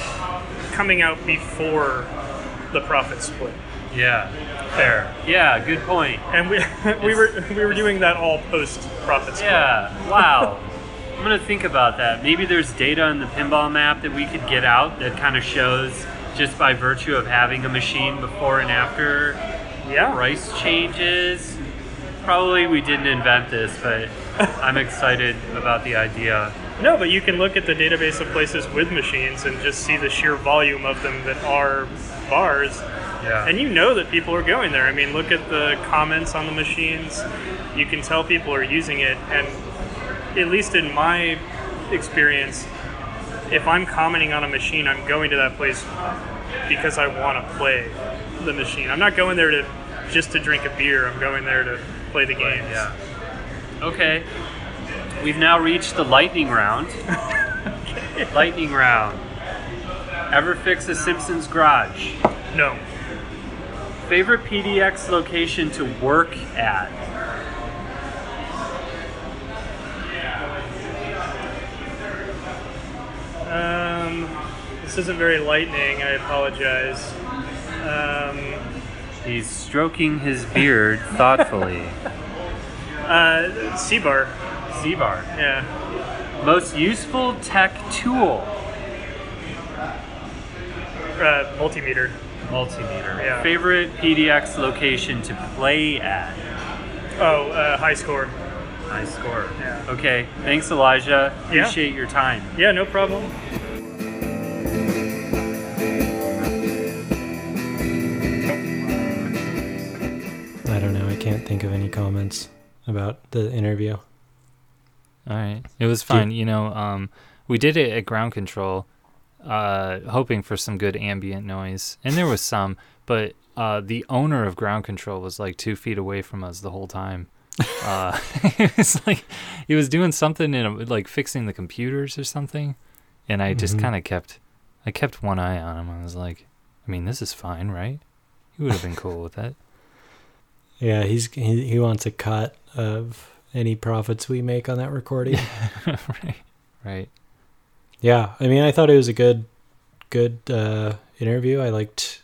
coming out before the profit split. Yeah. Fair. Yeah, good point. And we we were we were doing that all post profits. Yeah. Wow. I'm gonna think about that. Maybe there's data on the pinball map that we could get out that kind of shows just by virtue of having a machine before and after Yeah. price changes. Probably we didn't invent this, but I'm excited about the idea. No, but you can look at the database of places with machines and just see the sheer volume of them that are bars. Yeah. And you know that people are going there. I mean, look at the comments on the machines. You can tell people are using it. And at least in my experience, if I'm commenting on a machine, I'm going to that place because I want to play the machine. I'm not going there to just to drink a beer. I'm going there to play the games. Yeah. Okay. We've now reached the lightning round. lightning round. Ever fix a Simpsons garage? No. Favorite PDX location to work at? Um, this isn't very lightning. I apologize. Um, He's stroking his beard thoughtfully. uh, C-bar. Z-bar. Yeah. Most useful tech tool? Uh, multimeter. Multimeter. Yeah. Favorite PDX location to play at? Oh, uh, high score. High score. Yeah. Okay. Thanks, Elijah. Yeah. Appreciate your time. Yeah, no problem. I don't know. I can't think of any comments about the interview. All right. It was fun. You know, um, we did it at Ground Kontrol, uh, hoping for some good ambient noise, and there was some, but uh, the owner of Ground Kontrol was like two feet away from us the whole time. Uh, it was like he was doing something in a, like fixing the computers or something, and I just Mhm. kind of kept, I kept one eye on him. I was like, I mean, this is fine, right? He would have been cool with that. Yeah, he's he, he wants a cut of any profits we make on that recording. right. Right. Yeah, I mean, I thought it was a good, good uh, interview. I liked.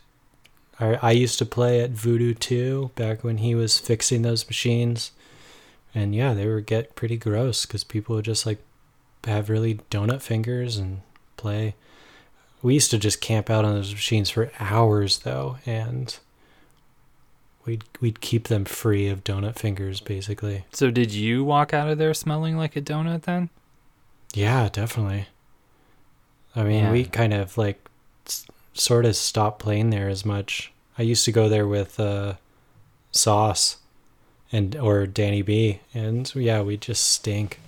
I I used to play at Voodoo 2 back when he was fixing those machines, and yeah, they would get pretty gross because people would just like have really donut fingers and play. We used to just camp out on those machines for hours though, and we'd we'd keep them free of donut fingers basically. So did you walk out of there smelling like a donut then? Yeah, definitely. I mean, Yeah. we kind of like sort of stopped playing there as much. I used to go there with uh, Sauce and or Danny B, and yeah, we just stink.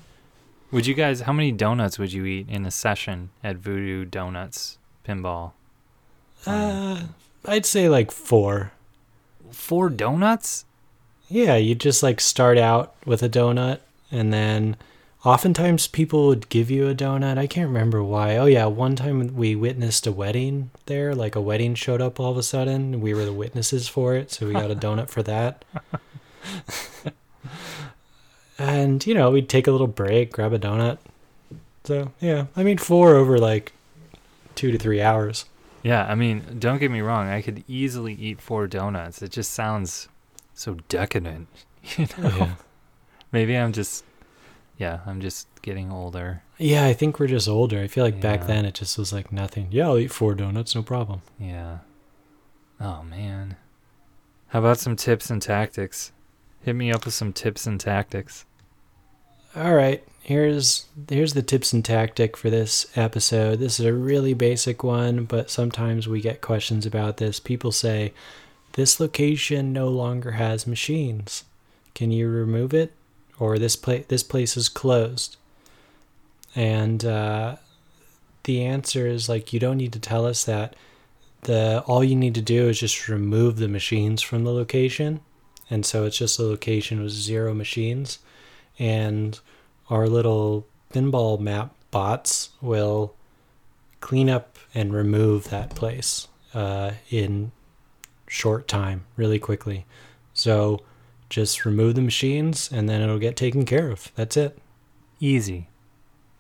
Would you guys how many donuts would you eat in a session at Voodoo Doughnuts Pinball? Uh, I'd say like four. Four donuts? Yeah, you just like start out with a donut, and then oftentimes people would give you a donut. I can't remember why. Oh yeah, one time we witnessed a wedding there. Like a wedding showed up all of a sudden. We were the witnesses for it, so we got a donut for that. and you know, we'd take a little break, grab a donut. So yeah, I mean four over like two to three hours. Yeah, I mean, don't get me wrong, I could easily eat four donuts. It just sounds so decadent. You know? Yeah. Maybe I'm just yeah, I'm just getting older. Yeah, I think we're just older. I feel like back then it just was like nothing. Yeah, I'll eat four donuts, no problem. Yeah. Oh man. How about some tips and tactics? Hit me up with some tips and tactics. All right, here's here's the tips and tactic for this episode. This is a really basic one, but sometimes we get questions about this. People say, "This location no longer has machines. Can you remove it?" Or this place this place is closed. And uh, the answer is like you don't need to tell us that. The all you need to do is just remove the machines from the location, and so it's just a location with zero machines and our little pinball map bots will clean up and remove that place uh, in short time, really quickly. So just remove the machines and then it'll get taken care of. That's it. Easy.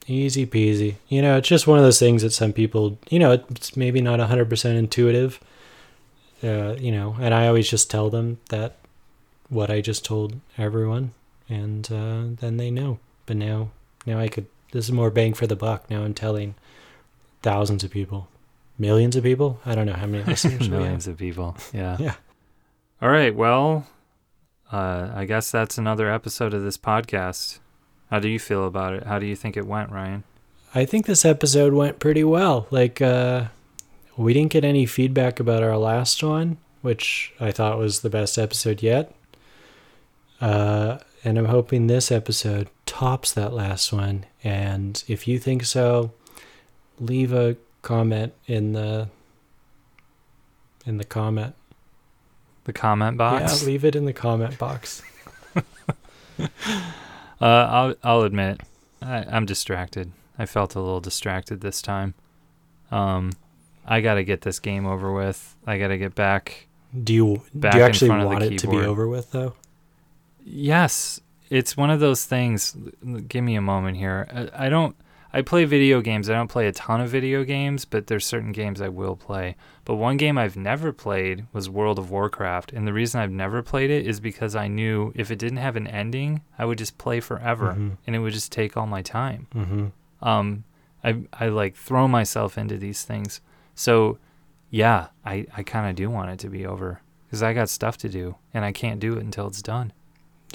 Easy peasy. You know, it's just one of those things that some people, you know, it's maybe not 100% intuitive. Uh, you know, and I always just tell them that what I just told everyone, and uh, then they know. But now, now I could. This is more bang for the buck. Now I'm telling thousands of people, millions of people. I don't know how many listeners Millions of people. Yeah. Yeah. All right. Well, uh, I guess that's another episode of this podcast. How do you feel about it? How do you think it went, Ryan? I think this episode went pretty well. Like, uh, we didn't get any feedback about our last one, which I thought was the best episode yet. Uh, and I'm hoping this episode tops that last one. And if you think so, leave a comment in the in the comment. The comment box. Yeah, leave it in the comment box. Uh, I'll I'll admit, I, I'm distracted. I felt a little distracted this time. Um, I got to get this game over with. I got to get back. Do you Back do you actually front of the want it to be over with though? Yes, it's one of those things. Give me a moment here. I, I don't. I play video games. I don't play a ton of video games, but there's certain games I will play. But one game I've never played was World of Warcraft, and the reason I've never played it is because I knew if it didn't have an ending, I would just play forever, Mhm. and it would just take all my time. Mm-hmm. um i i like throw myself into these things so yeah i i kind of do want it to be over because i got stuff to do and i can't do it until it's done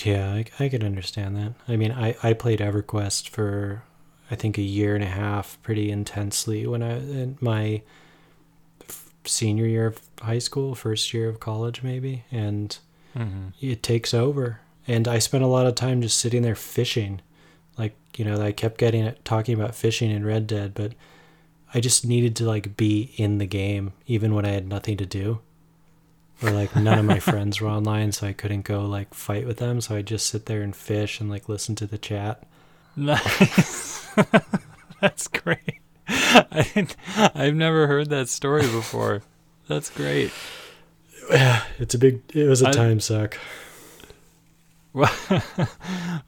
Yeah, I, I could understand that. I mean, I, I played EverQuest for I think a year and a half pretty intensely when I in my senior year of high school, first year of college maybe, and mm-hmm. it takes over. And I spent a lot of time just sitting there fishing. Like, you know, I kept getting it talking about fishing in Red Dead, but I just needed to like be in the game even when I had nothing to do. Or like none of my friends were online, so I couldn't go like fight with them. So I just sit there and fish and like listen to the chat. Nice that's great I, I've never heard that story before that's great Yeah, It's a big. It was a I- time suck. Well,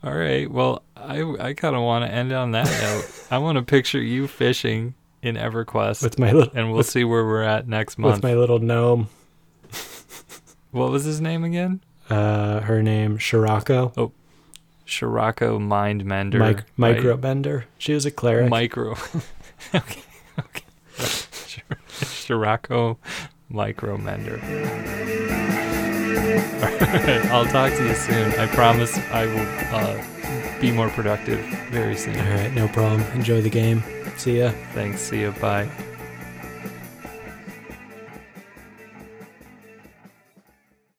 All right. Well, I I kind of want to end on that note. I want to picture you fishing in EverQuest, with my little and we'll with, see where we're at next month with my little gnome. what was his name again? Uh, her name Shirako, Shirako Mind Mender. mic- right? micro bender. She was a cleric. Micro. okay. Okay. Shirako Micro Mender. I'll talk to you soon. I promise I will uh, be more productive very soon. All right, no problem. Enjoy the game. See ya. Thanks. See ya. Bye.